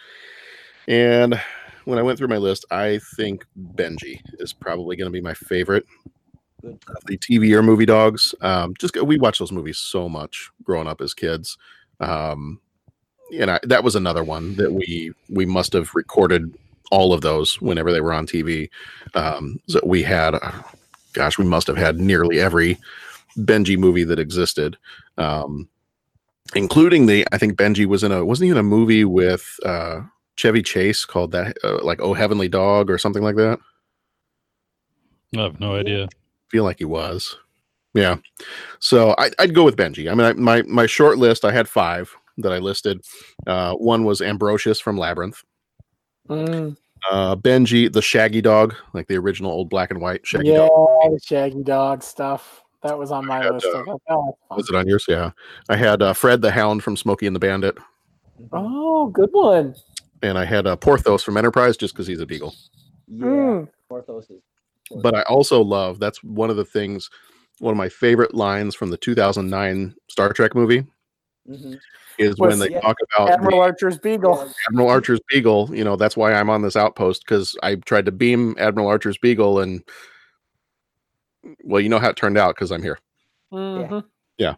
Speaker 11: and when I went through my list, I think Benji is probably going to be my favorite of the TV or movie dogs. Um, just we watched those movies so much growing up as kids, um, and I, that was another one that we we must have recorded all of those whenever they were on TV. Um, so we had, uh, gosh, we must have had nearly every Benji movie that existed. Um, including the I think Benji was in a wasn't he in a movie with uh Chevy Chase called that uh, like Oh Heavenly Dog or something like that.
Speaker 13: I have no idea.
Speaker 11: Feel like he was. Yeah. So I, I'd go with Benji. I mean, I, my my short list I had five that I listed. Uh, one was Ambrosius from Labyrinth.
Speaker 12: Mm,
Speaker 11: Uh, Benji, the Shaggy Dog, like the original old black and white Shaggy
Speaker 12: yeah,
Speaker 11: Dog.
Speaker 12: the Shaggy Dog stuff. That was on my
Speaker 11: had,
Speaker 12: list.
Speaker 11: Uh,
Speaker 12: thought, oh,
Speaker 11: Was it on yours? Yeah. I had uh, Fred the Hound from Smokey and the Bandit,
Speaker 12: oh, good one.
Speaker 11: and I had uh, Porthos from Enterprise just because he's a beagle.
Speaker 18: Yeah,
Speaker 12: Mm.
Speaker 18: Porthos is.
Speaker 11: But I also love that's one of the things, one of my favorite lines from the 2009 Star Trek movie
Speaker 18: Mhm.
Speaker 11: is
Speaker 12: Was
Speaker 11: when they
Speaker 12: the
Speaker 11: talk about
Speaker 12: Admiral
Speaker 11: the
Speaker 12: Archer's Beagle.
Speaker 11: Admiral Archer's Beagle. You know, that's why I'm on this outpost because I tried to beam Admiral Archer's Beagle, and well, you know how it turned out because I'm here.
Speaker 12: Mhm.
Speaker 11: Yeah.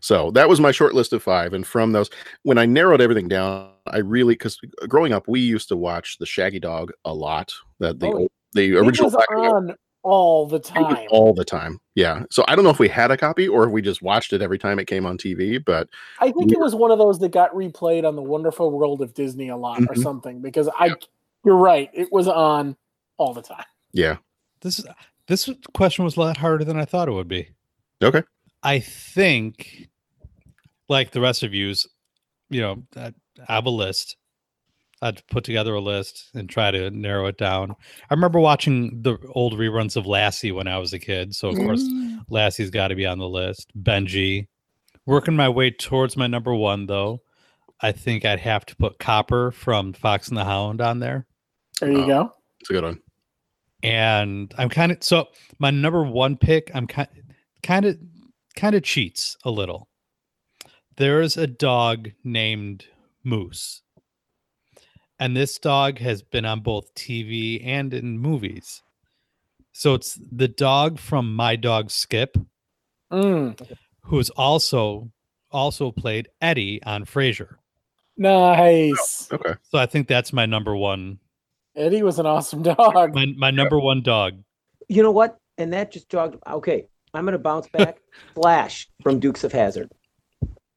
Speaker 11: So that was my short list of five. And from those, when I narrowed everything down, I really, because growing up, we used to watch the Shaggy Dog a lot. That the
Speaker 12: Oh,
Speaker 11: old, the
Speaker 12: It
Speaker 11: original
Speaker 12: was
Speaker 11: black
Speaker 12: on all the time.
Speaker 11: all the time. Yeah. So I don't know if we had a copy or if we just watched it every time it came on TV, but
Speaker 12: I think it was one of those that got replayed on the Wonderful World of Disney a lot or
Speaker 11: Mhm.
Speaker 12: something because I you're right, it was on all the time.
Speaker 11: yeah.
Speaker 13: This this question was a lot harder than I thought it would be.
Speaker 11: Okay.
Speaker 13: I think, like the rest of yous, you know, I I have a list. I'd put together a list and try to narrow it down. I remember watching the old reruns of Lassie when I was a kid, so of course
Speaker 12: Mm.
Speaker 13: Lassie's got to be on the list. Benji, working my way towards my number one though. I think I'd have to put Copper from Fox and the Hound on there.
Speaker 12: There you go.
Speaker 11: It's a good one.
Speaker 13: and I'm kind of so my number one pick. I'm kind kind of kind of cheats a little. There is a dog named Moose, and this dog has been on both TV and in movies. So it's the dog from My Dog Skip,
Speaker 12: Mm,
Speaker 13: who is also also played Eddie on Frasier.
Speaker 12: nice.
Speaker 11: Okay.
Speaker 13: So I think that's my number one.
Speaker 12: Eddie was an awesome dog.
Speaker 13: My my number one dog.
Speaker 18: You know what? And that just jogged. Okay, I'm gonna bounce *laughs* back. Flash from Dukes of Hazzard.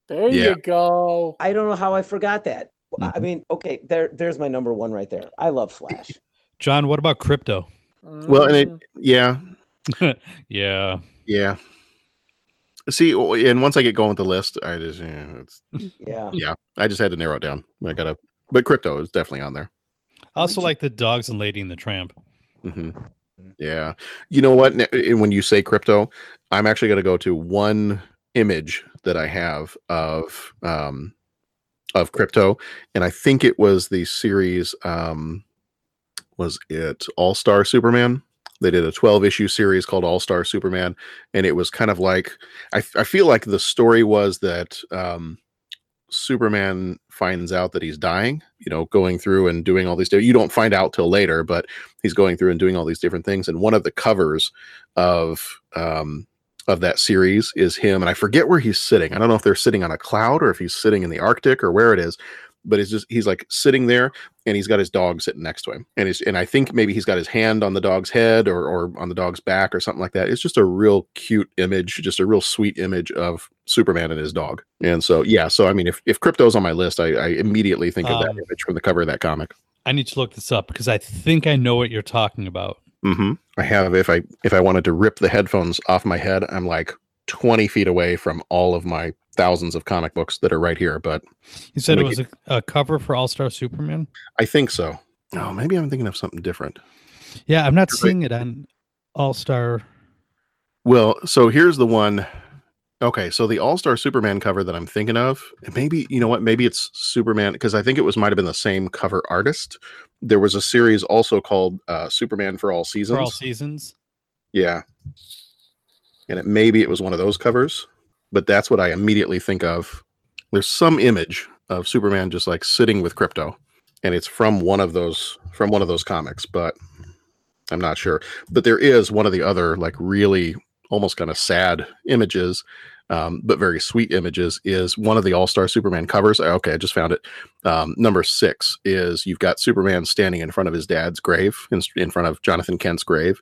Speaker 12: There
Speaker 11: Yeah.
Speaker 12: you go.
Speaker 18: I don't know how I forgot that. I
Speaker 11: Mm-hmm.
Speaker 18: mean, okay, there, there's my number one right there. I love Flash.
Speaker 13: John, what about Krypto?
Speaker 11: Well, and it,
Speaker 12: Mm,
Speaker 11: yeah, *laughs*
Speaker 13: yeah.
Speaker 11: yeah. See, and once I get going with the list, I just, yeah, it's,
Speaker 18: Yeah.
Speaker 11: yeah, I just had to narrow it down. I gotta, but Krypto is definitely on there.
Speaker 13: I also like the dogs and Lady and the Tramp.
Speaker 11: hmm Yeah. You know what? And When you say Krypto, I'm actually going to go to one image that I have of um, of Krypto, and I think it was the series. Um, was it All Star Superman? They did a 12 issue series called All Star Superman, and it was kind of like I feel like the story was that um, Superman finds out that he's dying, you know, going through and doing all these. You don't find out till later, but he's going through and doing all these different things. And one of the covers of um, of that series is him, and I forget where he's sitting. I don't know if they're sitting on a cloud or if he's sitting in the Arctic or where it is. But it's just he's like sitting there, and he's got his dog sitting next to him, and he's and I think maybe he's got his hand on the dog's head or or on the dog's back or something like that. It's just a real cute image, just a real sweet image of Superman and his dog. And so yeah, so I mean, if if Krypto's on my list, I, I immediately think of that
Speaker 13: Um,
Speaker 11: image from the cover of that comic.
Speaker 13: I need to look this up because I think I know what you're talking about.
Speaker 11: Hmm I have if I if I wanted to rip the headphones off my head, I'm like 20 feet away from all of my thousands of comic books that are right here. But
Speaker 13: You said it
Speaker 11: Make
Speaker 13: was a, a cover for All Star Superman.
Speaker 11: I think so. Oh, maybe I'm thinking of something different.
Speaker 13: Yeah, I'm not seeing it on All Star.
Speaker 11: Well, so here's the one. Okay, so the All Star Superman cover that I'm thinking of, and maybe you know what? Maybe it's Superman because I think it was might have been the same cover artist. There was a series also called uh, Superman for All Seasons.
Speaker 13: For all seasons.
Speaker 11: Yeah, and it maybe it was one of those covers, but that's what I immediately think of. There's some image of Superman just like sitting with Krypto, and it's from one of those from one of those comics, but I'm not sure. But there is one of the other like really almost kind of sad images, um, but very sweet images. Is one of the All Star Superman covers? Okay, I just found it. Um, number six is you've got Superman standing in front of his dad's grave, in, in front of Jonathan Kent's grave,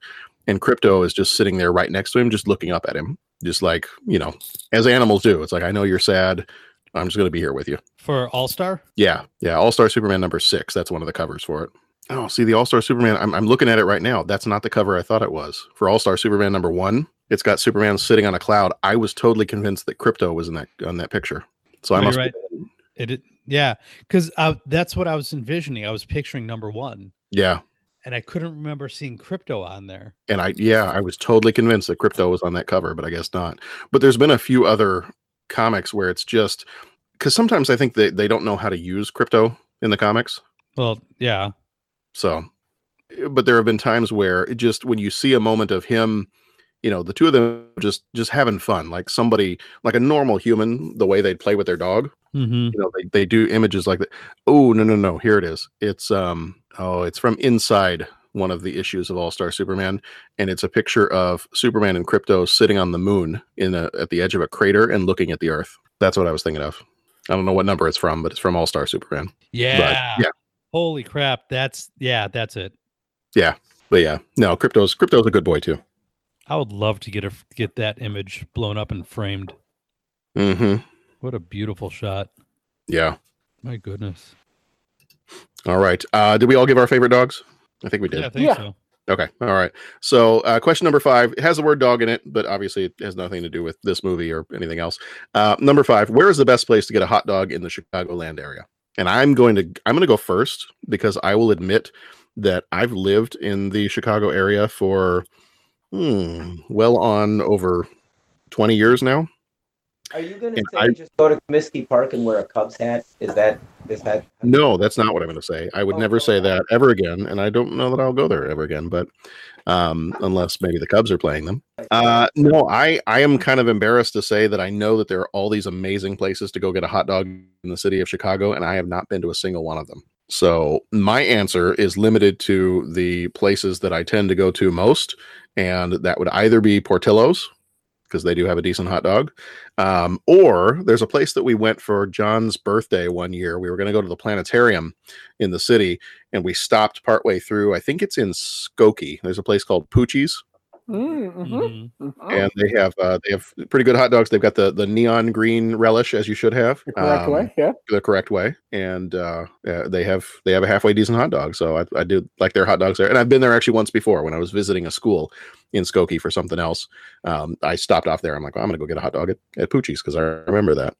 Speaker 11: and Krypto is just sitting there right next to him, just looking up at him, just like you know, as animals do. It's like I know you're sad. I'm just going to be here with you.
Speaker 13: For All Star?
Speaker 11: Yeah, yeah. All Star Superman number six. That's one of the covers for it. Oh, see the All Star Superman. I'm, I'm looking at it right now. That's not the cover I thought it was. For All Star Superman number one, it's got Superman sitting on a cloud. I was totally convinced that Krypto was in that on that picture. So I must.
Speaker 13: right. It, it yeah, because uh, that's what I was envisioning. I was picturing number one,
Speaker 11: Yeah,
Speaker 13: and I couldn't remember seeing Krypto on there.
Speaker 11: and I yeah I was totally convinced that Krypto was on that cover, but I guess not. But there's been a few other comics where it's just because sometimes I think they they don't know how to use Krypto in the comics.
Speaker 13: Well, yeah,
Speaker 11: So, but there have been times where it just when you see a moment of him, you know, the two of them just just having fun, like somebody like a normal human, the way they'd play with their dog.
Speaker 13: Mm-hmm.
Speaker 11: You know, they, they do images like that. Oh no no no! Here it is. It's um oh it's from inside one of the issues of All Star Superman, and it's a picture of Superman and Krypto sitting on the moon in a at the edge of a crater and looking at the Earth. That's what I was thinking of. I don't know what number it's from, but it's from All Star Superman.
Speaker 13: yeah,
Speaker 11: yeah.
Speaker 13: Holy crap! That's yeah, that's it.
Speaker 11: Yeah, but yeah, no, Krypto's Krypto's a good boy too.
Speaker 13: I would love to get a get that image blown up and framed.
Speaker 11: Mm-hmm.
Speaker 13: What a beautiful shot!
Speaker 11: Yeah.
Speaker 13: My goodness.
Speaker 11: All right. Uh, did we all give our favorite dogs? I think we did.
Speaker 13: Yeah, I think so.
Speaker 11: Okay. All right. So, uh, question number five it has the word dog in it, but obviously it has nothing to do with this movie or anything else. Uh, number five, where is the best place to get a hot dog in the Chicagoland area? And I'm going to I'm going to go first because I will admit that I've lived in the Chicago area for hmm, well on over 20 years now.
Speaker 14: Are you going to say
Speaker 11: I-
Speaker 14: just go to Comiskey Park and wear a Cubs hat? Is that is that?
Speaker 11: No, that's not what I'm going to say. I would never say that ever again, and I don't know that I'll go there ever again. But um, unless maybe the Cubs are playing them. Uh, no, I I am kind of embarrassed to say that I know that there are all these amazing places to go get a hot dog in the city of Chicago, and I have not been to a single one of them. So my answer is limited to the places that I tend to go to most, and that would either be Portillo's because they do have a decent hot dog. Um, or there's a place that we went for John's birthday one year. We were going to go to the planetarium in the city, and we stopped partway through. I think it's in Skokie. There's a place called Poochie's,
Speaker 12: Mm-hmm.
Speaker 11: and they have uh, they have pretty good hot dogs. They've got the the neon green relish as you should have,
Speaker 12: The correct
Speaker 11: um,
Speaker 12: way, yeah.
Speaker 11: the correct way, and uh, uh, they have they have a halfway decent hot dog. So I, I do like their hot dogs there, and I've been there actually once before when I was visiting a school in Skokie for something else. Um, I stopped off there. I'm like, well, I'm gonna go get a hot dog at, at Poochie's because I remember that.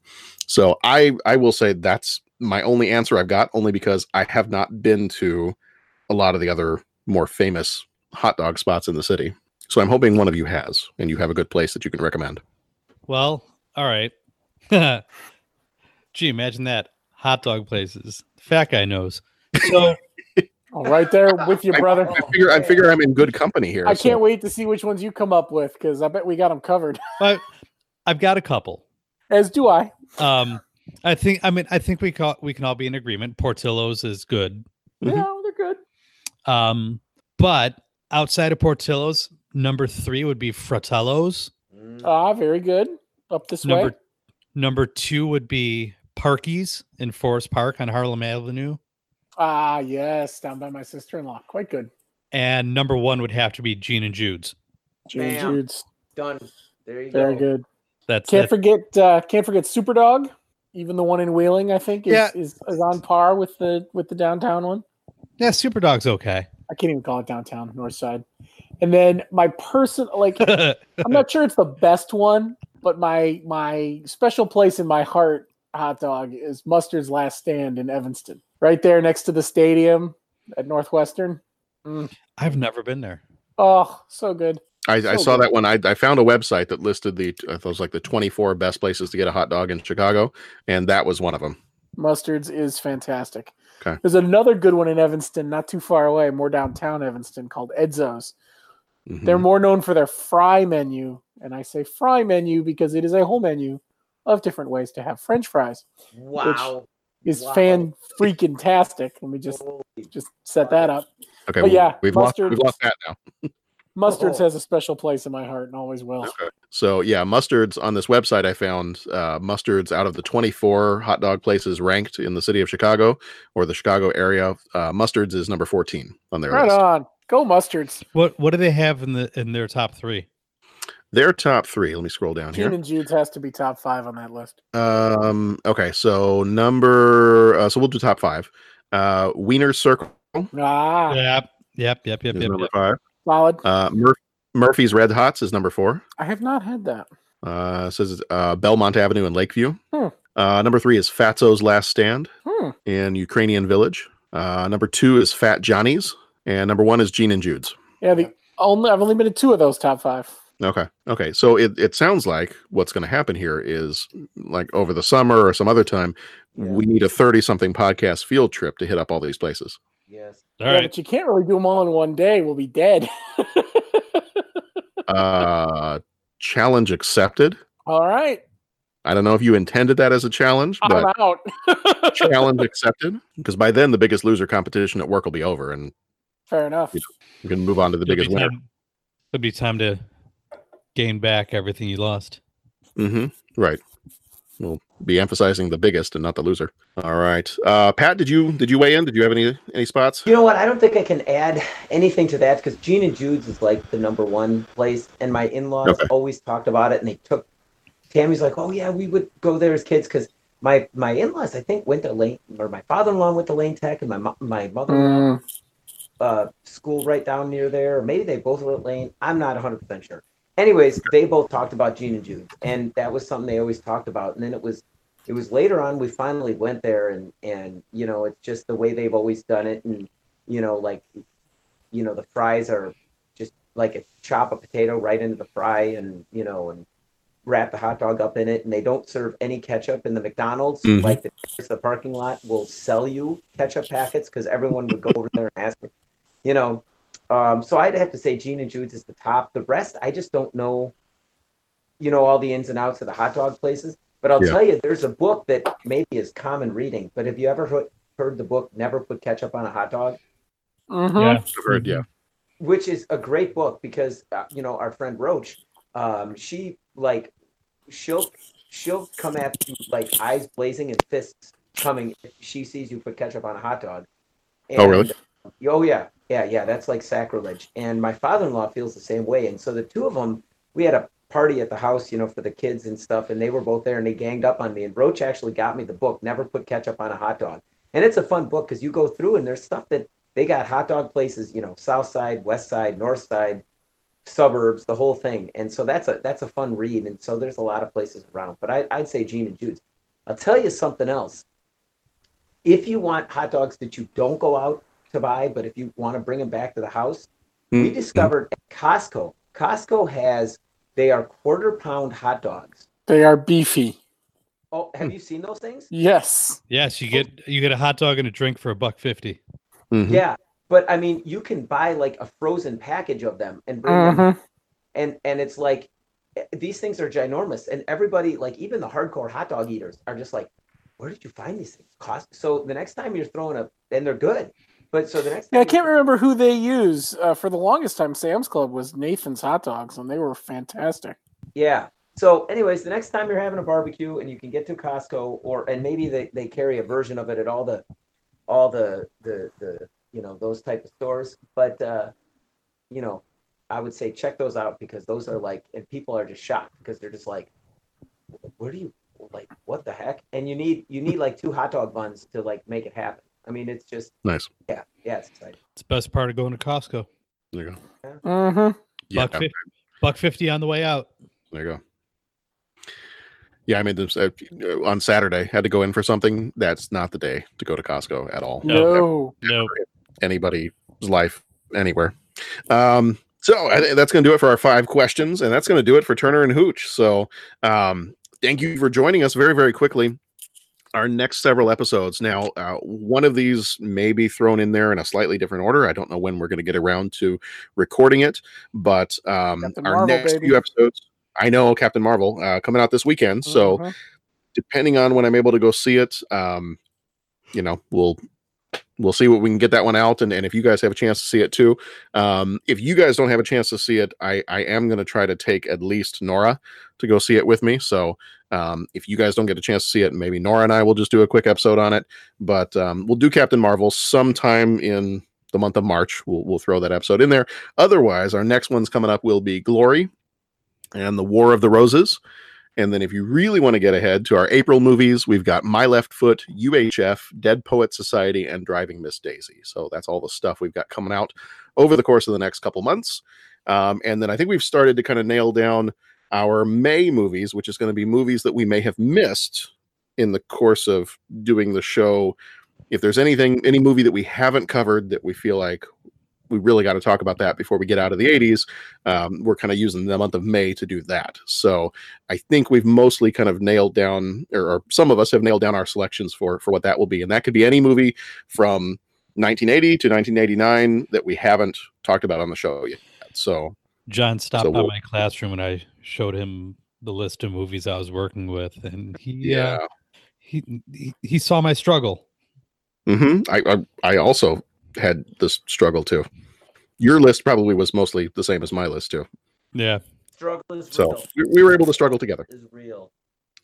Speaker 11: So I I will say that's my only answer I've got, only because I have not been to a lot of the other more famous hot dog spots in the city. So I'm hoping one of you has, and you have a good place that you can recommend.
Speaker 13: Well, all right. *laughs* Gee, imagine that hot dog places. Fat guy knows. So *laughs*
Speaker 12: right there with your brother.
Speaker 11: I, figure I figure I'm in good company here.
Speaker 12: I
Speaker 11: so-
Speaker 12: can't wait to see which ones you come up with because I bet we got them covered. *laughs*
Speaker 13: but I've got a couple.
Speaker 12: As do I.
Speaker 13: Um, I think I mean I think we ca- we can all be in agreement. Portillo's is good.
Speaker 12: Yeah, they're good.
Speaker 13: Um, but outside of Portillo's, number three would be Fratello's.
Speaker 12: Ah, very good. Up this
Speaker 13: Number
Speaker 12: way.
Speaker 13: number two would be Parky's in Forest Park on Harlem Avenue,
Speaker 12: Ah, yes, down by my sister-in-law. Quite good.
Speaker 13: and number one would have to be Gene and Jude's.
Speaker 12: Jimmy
Speaker 14: and
Speaker 12: Jude's.
Speaker 14: Done. There you
Speaker 12: Very
Speaker 14: go.
Speaker 12: Very good.
Speaker 13: That's
Speaker 12: Can't
Speaker 13: that-
Speaker 12: forget uh can't forget Superdawg. Even the one in Wheeling, I think, is,
Speaker 13: Yeah.
Speaker 12: is, is on par with the with the downtown one.
Speaker 13: yeah, Superdawg's okay.
Speaker 12: I can't even call it downtown, north side. And then my person like *laughs* I'm not sure it's the best one, but my my special place in my heart hot dog is Mustard's Last Stand in Evanston. Right there next to the stadium. at Northwestern. Mm.
Speaker 13: I've never been there.
Speaker 12: Oh, so good.
Speaker 11: I, I saw
Speaker 12: good.
Speaker 11: that one. I, I found a website that listed the uh, those like the 24 best places to get a hot dog in Chicago, and that was one of them.
Speaker 12: Mustard's is fantastic.
Speaker 11: Okay.
Speaker 12: There's another good one in Evanston, not too far away, more downtown Evanston, called Edzo's. They're
Speaker 11: Mhm.
Speaker 12: more known for their fry menu, and I say fry menu because it is a whole menu of different ways to have French fries.
Speaker 14: Wow.
Speaker 12: Is
Speaker 14: Wow.
Speaker 12: fan freaking tastic. Let me just just set that up.
Speaker 11: Okay,
Speaker 12: but yeah,
Speaker 11: we've lost,
Speaker 12: mustard
Speaker 11: we've lost that now. *laughs*
Speaker 12: Mustard's
Speaker 14: Oh.
Speaker 12: has a special place in my heart and always will.
Speaker 11: So yeah, mustards on this website I found uh, mustards out of the 24 hot dog places ranked in the city of Chicago or the Chicago area. Uh, mustards is number 14 on their
Speaker 12: Right
Speaker 11: list.
Speaker 12: on. Go mustards.
Speaker 13: What what do they have in the in their top three?
Speaker 11: Their top three. Let me scroll down
Speaker 12: Gene
Speaker 11: here.
Speaker 12: and Jude's has to be top five on that list.
Speaker 11: Um. Okay. So number. Uh, so we'll do top five. Uh, Wiener Circle
Speaker 12: Ah,
Speaker 13: Yep, yep, yep, yep, yep.
Speaker 11: number
Speaker 13: yep.
Speaker 11: five.
Speaker 12: solid.
Speaker 11: Uh, Mur- Murphy's Red Hots is number four.
Speaker 12: I have not had that.
Speaker 11: Uh, it says uh, Belmont Avenue in Lakeview.
Speaker 12: Hmm.
Speaker 11: Uh, number three is Fatso's Last Stand
Speaker 12: Hmm.
Speaker 11: in Ukrainian Village. Uh, number two is Fat Johnny's, and number one is Gene and Jude's.
Speaker 12: Yeah, the only I've only been to two of those top five.
Speaker 11: Okay. Okay. So it, it sounds like what's going to happen here is like over the summer or some other time, we need a 30 something podcast field trip to hit up all these places.
Speaker 14: Yes.
Speaker 13: All
Speaker 12: yeah,
Speaker 13: right.
Speaker 12: but you can't really do them all in one day. We'll be dead. *laughs*
Speaker 11: Uh, challenge accepted.
Speaker 12: all right,
Speaker 11: I don't know if you intended that as a challenge,
Speaker 12: I'm
Speaker 11: but
Speaker 12: out. *laughs*
Speaker 11: challenge accepted. Because by then the biggest loser competition at work will be over and
Speaker 12: Fair enough.
Speaker 11: we can move on to the
Speaker 13: It'll be
Speaker 11: biggest winner.
Speaker 13: It'll be time to gain back everything you lost.
Speaker 11: Mm-hmm. Right. We'll be emphasizing the biggest and not the loser. All right. Uh, Pat, did you did you weigh in? Did you have any any spots?
Speaker 14: You know what? I don't think I can add anything to that because Gene and Jude's is like the number one place, and my in-laws
Speaker 11: Okay.
Speaker 14: always talked about it, and they took. Tammy's like, oh yeah, we would go there as kids because my my in-laws I think went to Lane or my father-in-law went to Lane Tech and my mo- my mother-in-law
Speaker 12: Mm,
Speaker 14: uh, school right down near there, or maybe they both were at Lane. I'm not 100 percent sure. Anyways, they both talked about Gene and Jude, and that was something they always talked about. And then it was, it was later on we finally went there, and and you know it's just the way they've always done it, and you know like, you know the fries are just like a chop a potato right into the fry, and you know and wrap the hot dog up in it, and they don't serve any ketchup in the McDonald's.
Speaker 11: Mhm.
Speaker 14: Like the, the parking lot will sell you ketchup packets because everyone would go over there and ask, you know. Um, so I'd have to say Gene and Jude's is the top. The rest, I just don't know, you know, all the ins and outs of the hot dog places. But I'll
Speaker 11: Yeah.
Speaker 14: tell you, there's a book that maybe is common reading. But have you ever heard, heard the book "Never Put Ketchup on a Hot Dog"?
Speaker 12: mhm.
Speaker 13: Yeah.
Speaker 11: I've heard, yeah.
Speaker 14: which is a great book because uh, you know our friend Roach, um, she like she'll she'll come at you like eyes blazing and fists coming if she sees you put ketchup on a hot dog.
Speaker 11: Oh, really?
Speaker 14: oh yeah, yeah, yeah. That's like sacrilege. And my father-in-law feels the same way. And so the two of them, we had a party at the house, you know, for the kids and stuff, and they were both there and they ganged up on me. And Roach actually got me the book, Never Put Ketchup on a Hot Dog. And it's a fun book because you go through and there's stuff that they got hot dog places, you know, south side, west side, north side, suburbs, the whole thing. And so that's a that's a fun read. And so there's a lot of places around. But I, I'd say Gene and Jude's. I'll tell you something else. If you want hot dogs that you don't go out to buy, but if you want to bring them back to the house, we
Speaker 11: Mm.
Speaker 14: discovered at Costco. Costco has they are quarter pound hot dogs.
Speaker 12: They are beefy.
Speaker 14: Oh, have you seen those things?
Speaker 12: Yes.
Speaker 13: Yes, you get you get a hot dog and a drink for a buck fifty.
Speaker 11: Mhm.
Speaker 14: Yeah, but I mean, you can buy like a frozen package of them and bring them,
Speaker 12: Mhm.
Speaker 14: and and it's like eh, these things are ginormous, and everybody, like even the hardcore hot dog eaters, are just like, where did you find these things? Cost. So the next time you're throwing a, and they're good, but so the next
Speaker 12: Yeah, I can't remember who they use. Uh, for the longest time, Sam's Club was Nathan's hot dogs, and they were fantastic.
Speaker 14: Yeah. So, anyways, the next time you're having a barbecue and you can get to Costco, or and maybe they, they carry a version of it at all the, all the the the you know those type of stores. But uh, you know, I would say check those out because those are like, and people are just shocked because they're just like, where do you like what the heck? And you need you need like two hot dog buns to like make it happen. I mean, it's just
Speaker 11: Nice.
Speaker 14: yeah yeah it's exciting.
Speaker 13: It's the best part of going to Costco.
Speaker 11: There you go.
Speaker 12: Uh huh.
Speaker 11: Yeah.
Speaker 13: Buck, fif- buck fifty on the way out.
Speaker 11: There you go. Yeah, I mean, this, uh, on Saturday, had to go in for something. That's not the day to go to Costco at all.
Speaker 12: No.
Speaker 13: No.
Speaker 11: anybody's life anywhere. Um, so I think that's going to do it for our five questions, and that's going to do it for Turner and Hooch. So um, thank you for joining us very, very quickly. Our next several episodes. Now, uh, one of these may be thrown in there in a slightly different order. I don't know when we're going to get around to recording it, but um, our
Speaker 12: Marvel,
Speaker 11: next
Speaker 12: baby.
Speaker 11: few episodes. I know Captain Marvel uh, coming out this weekend, so
Speaker 12: Mhm.
Speaker 11: depending on when I'm able to go see it, um, you know, we'll we'll see what we can get that one out and, and if you guys have a chance to see it too um, if you guys don't have a chance to see it i i am going to try to take at least nora to go see it with me so um, if you guys don't get a chance to see it maybe nora and i will just do a quick episode on it but um, we'll do captain marvel sometime in the month of march we'll, we'll throw that episode in there otherwise our next one's coming up will be glory and the war of the roses and then if you really want to get ahead to our April movies, we've got My Left Foot, UHF, Dead Poet Society, and Driving Miss Daisy. So that's all the stuff we've got coming out over the course of the next couple months. Um, and then I think we've started to kind of nail down our May movies, which is going to be movies that we may have missed in the course of doing the show. If there's anything, any movie that we haven't covered that we feel like we really got to talk about that before we get out of the 80s. Um, we're kind of using the month of May to do that. So I think we've mostly kind of nailed down, or, or some of us have nailed down our selections for for what that will be, and that could be any movie from 1980 to 1989 that we haven't talked about on the show yet. So
Speaker 13: John stopped
Speaker 11: So
Speaker 13: by
Speaker 11: we'll-
Speaker 13: my classroom and I showed him the list of movies I was working with, and he
Speaker 11: Yeah.
Speaker 13: uh, he, he he saw my struggle.
Speaker 11: hmm I, I I also had this struggle too. Your list probably was mostly the same as my list too.
Speaker 13: Yeah.
Speaker 14: Struggle is
Speaker 11: So
Speaker 14: real.
Speaker 11: we, we were able to struggle together.
Speaker 14: Is real.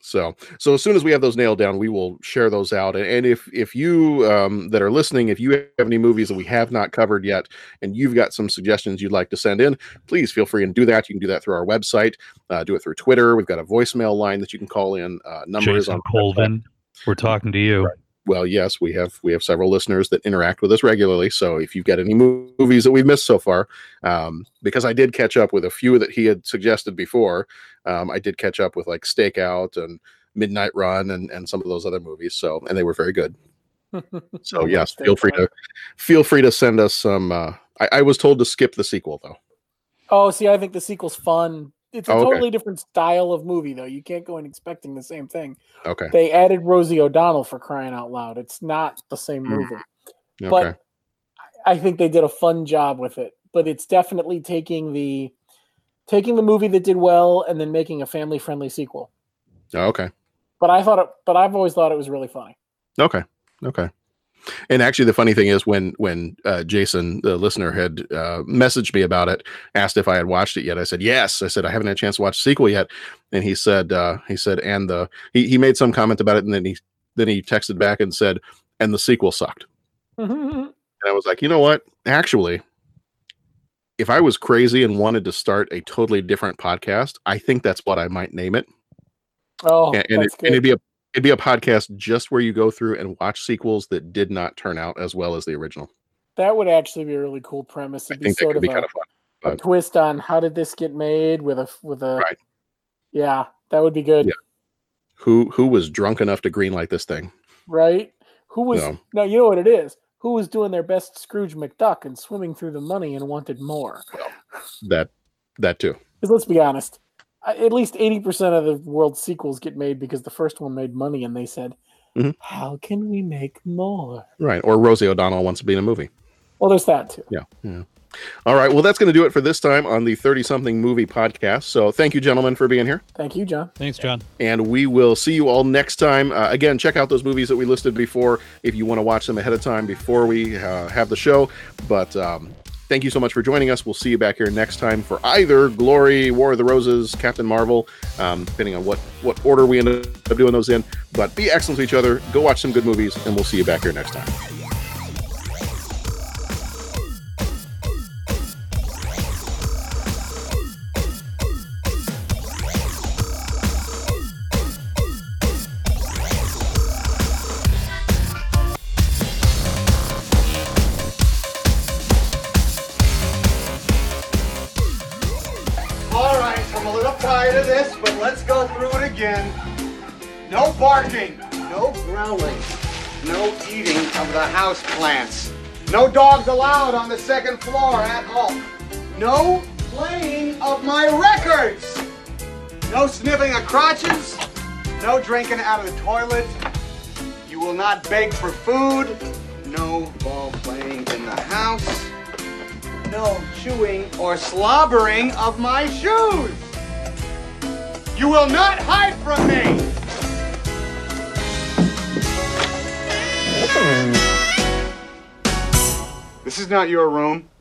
Speaker 11: So, so as soon as we have those nailed down, we will share those out. And, and if if you um, that are listening, if you have any movies that we have not covered yet, and you've got some suggestions you'd like to send in, please feel free and do that. You can do that through our website, uh, do it through Twitter. We've got a voicemail line that you can call in. Uh, number is
Speaker 13: Jason
Speaker 11: on
Speaker 13: Colvin, we're talking to you.
Speaker 11: Well yes we have we have several listeners that interact with us regularly. So if you've got any movies that we've missed so far um, because i did catch up with a few that he had suggested before um, i did catch up with like stakeout and midnight run and, and some of those other movies so and they were very good. *laughs* So yes feel free to feel free to send us some uh, I, I was told to skip the sequel though.
Speaker 12: Oh, see, I think the sequel's fun. It's a
Speaker 11: Oh, okay.
Speaker 12: totally different style of movie, though. You can't go in expecting the same thing.
Speaker 11: okay
Speaker 12: They added Rosie O'Donnell for crying out loud. It's not the same
Speaker 11: Mm.
Speaker 12: movie.
Speaker 11: okay
Speaker 12: But I think they did a fun job with it. But it's definitely taking the taking the movie that did well and then making a family friendly sequel.
Speaker 11: okay
Speaker 12: But I thought it but I've always thought it was really funny.
Speaker 11: Okay. Okay. And actually, the funny thing is, when when uh, Jason, the listener, had uh, messaged me about it, asked if I had watched it yet. I said yes. I said I haven't had a chance to watch the sequel yet, and he said uh, he said and the he, he made some comment about it, and then he then he texted back and said and the sequel sucked. And I was like, you know what? Actually, if I was crazy and wanted to start a totally different podcast, I think that's what I might name it
Speaker 12: oh,
Speaker 11: and, and, it, and it'd be a it'd be a podcast just where you go through and watch sequels that did not turn out as well as the original.
Speaker 12: That would actually be a really cool premise. It'd be
Speaker 11: think that
Speaker 12: sort of
Speaker 11: be
Speaker 12: a,
Speaker 11: kind of fun.
Speaker 12: a twist on how did this get made with a with a
Speaker 11: Right.
Speaker 12: Yeah, that would be good.
Speaker 11: Yeah. Who who was drunk enough to greenlight this thing?
Speaker 12: Right? Who was
Speaker 11: No.
Speaker 12: no, you know what it is? Who was doing their best Scrooge McDuck and swimming through the money and wanted more?
Speaker 11: That that too.
Speaker 12: Because let's be honest, at least eighty percent of the world's sequels get made because the first one made money, and they said,
Speaker 11: Mhm.
Speaker 12: "How can we make more?"
Speaker 11: Right. Or Rosie O'Donnell wants to be in a movie.
Speaker 12: Well, there's that too.
Speaker 11: Yeah. Yeah. All right. Well, that's going to do it for this time on the 30 something movie podcast. So thank you, gentlemen, for being here.
Speaker 12: Thank you, John.
Speaker 13: Thanks, John.
Speaker 11: And we will see you all next time. Uh, again, check out those movies that we listed before if you want to watch them ahead of time before we uh, have the show. But um, thank you so much for joining us. We'll see you back here next time for either Glory, War of the Roses, Captain Marvel, um, depending on what, what order we end up doing those in. But be excellent to each other. Go watch some good movies, and we'll see you back here next time.
Speaker 19: No dogs allowed on the second floor at all. No playing of my records. No sniffing of crotches. No drinking out of the toilet. You will not beg for food. No ball playing in the house. No chewing or slobbering of my shoes. You will not hide from me. This is not your room.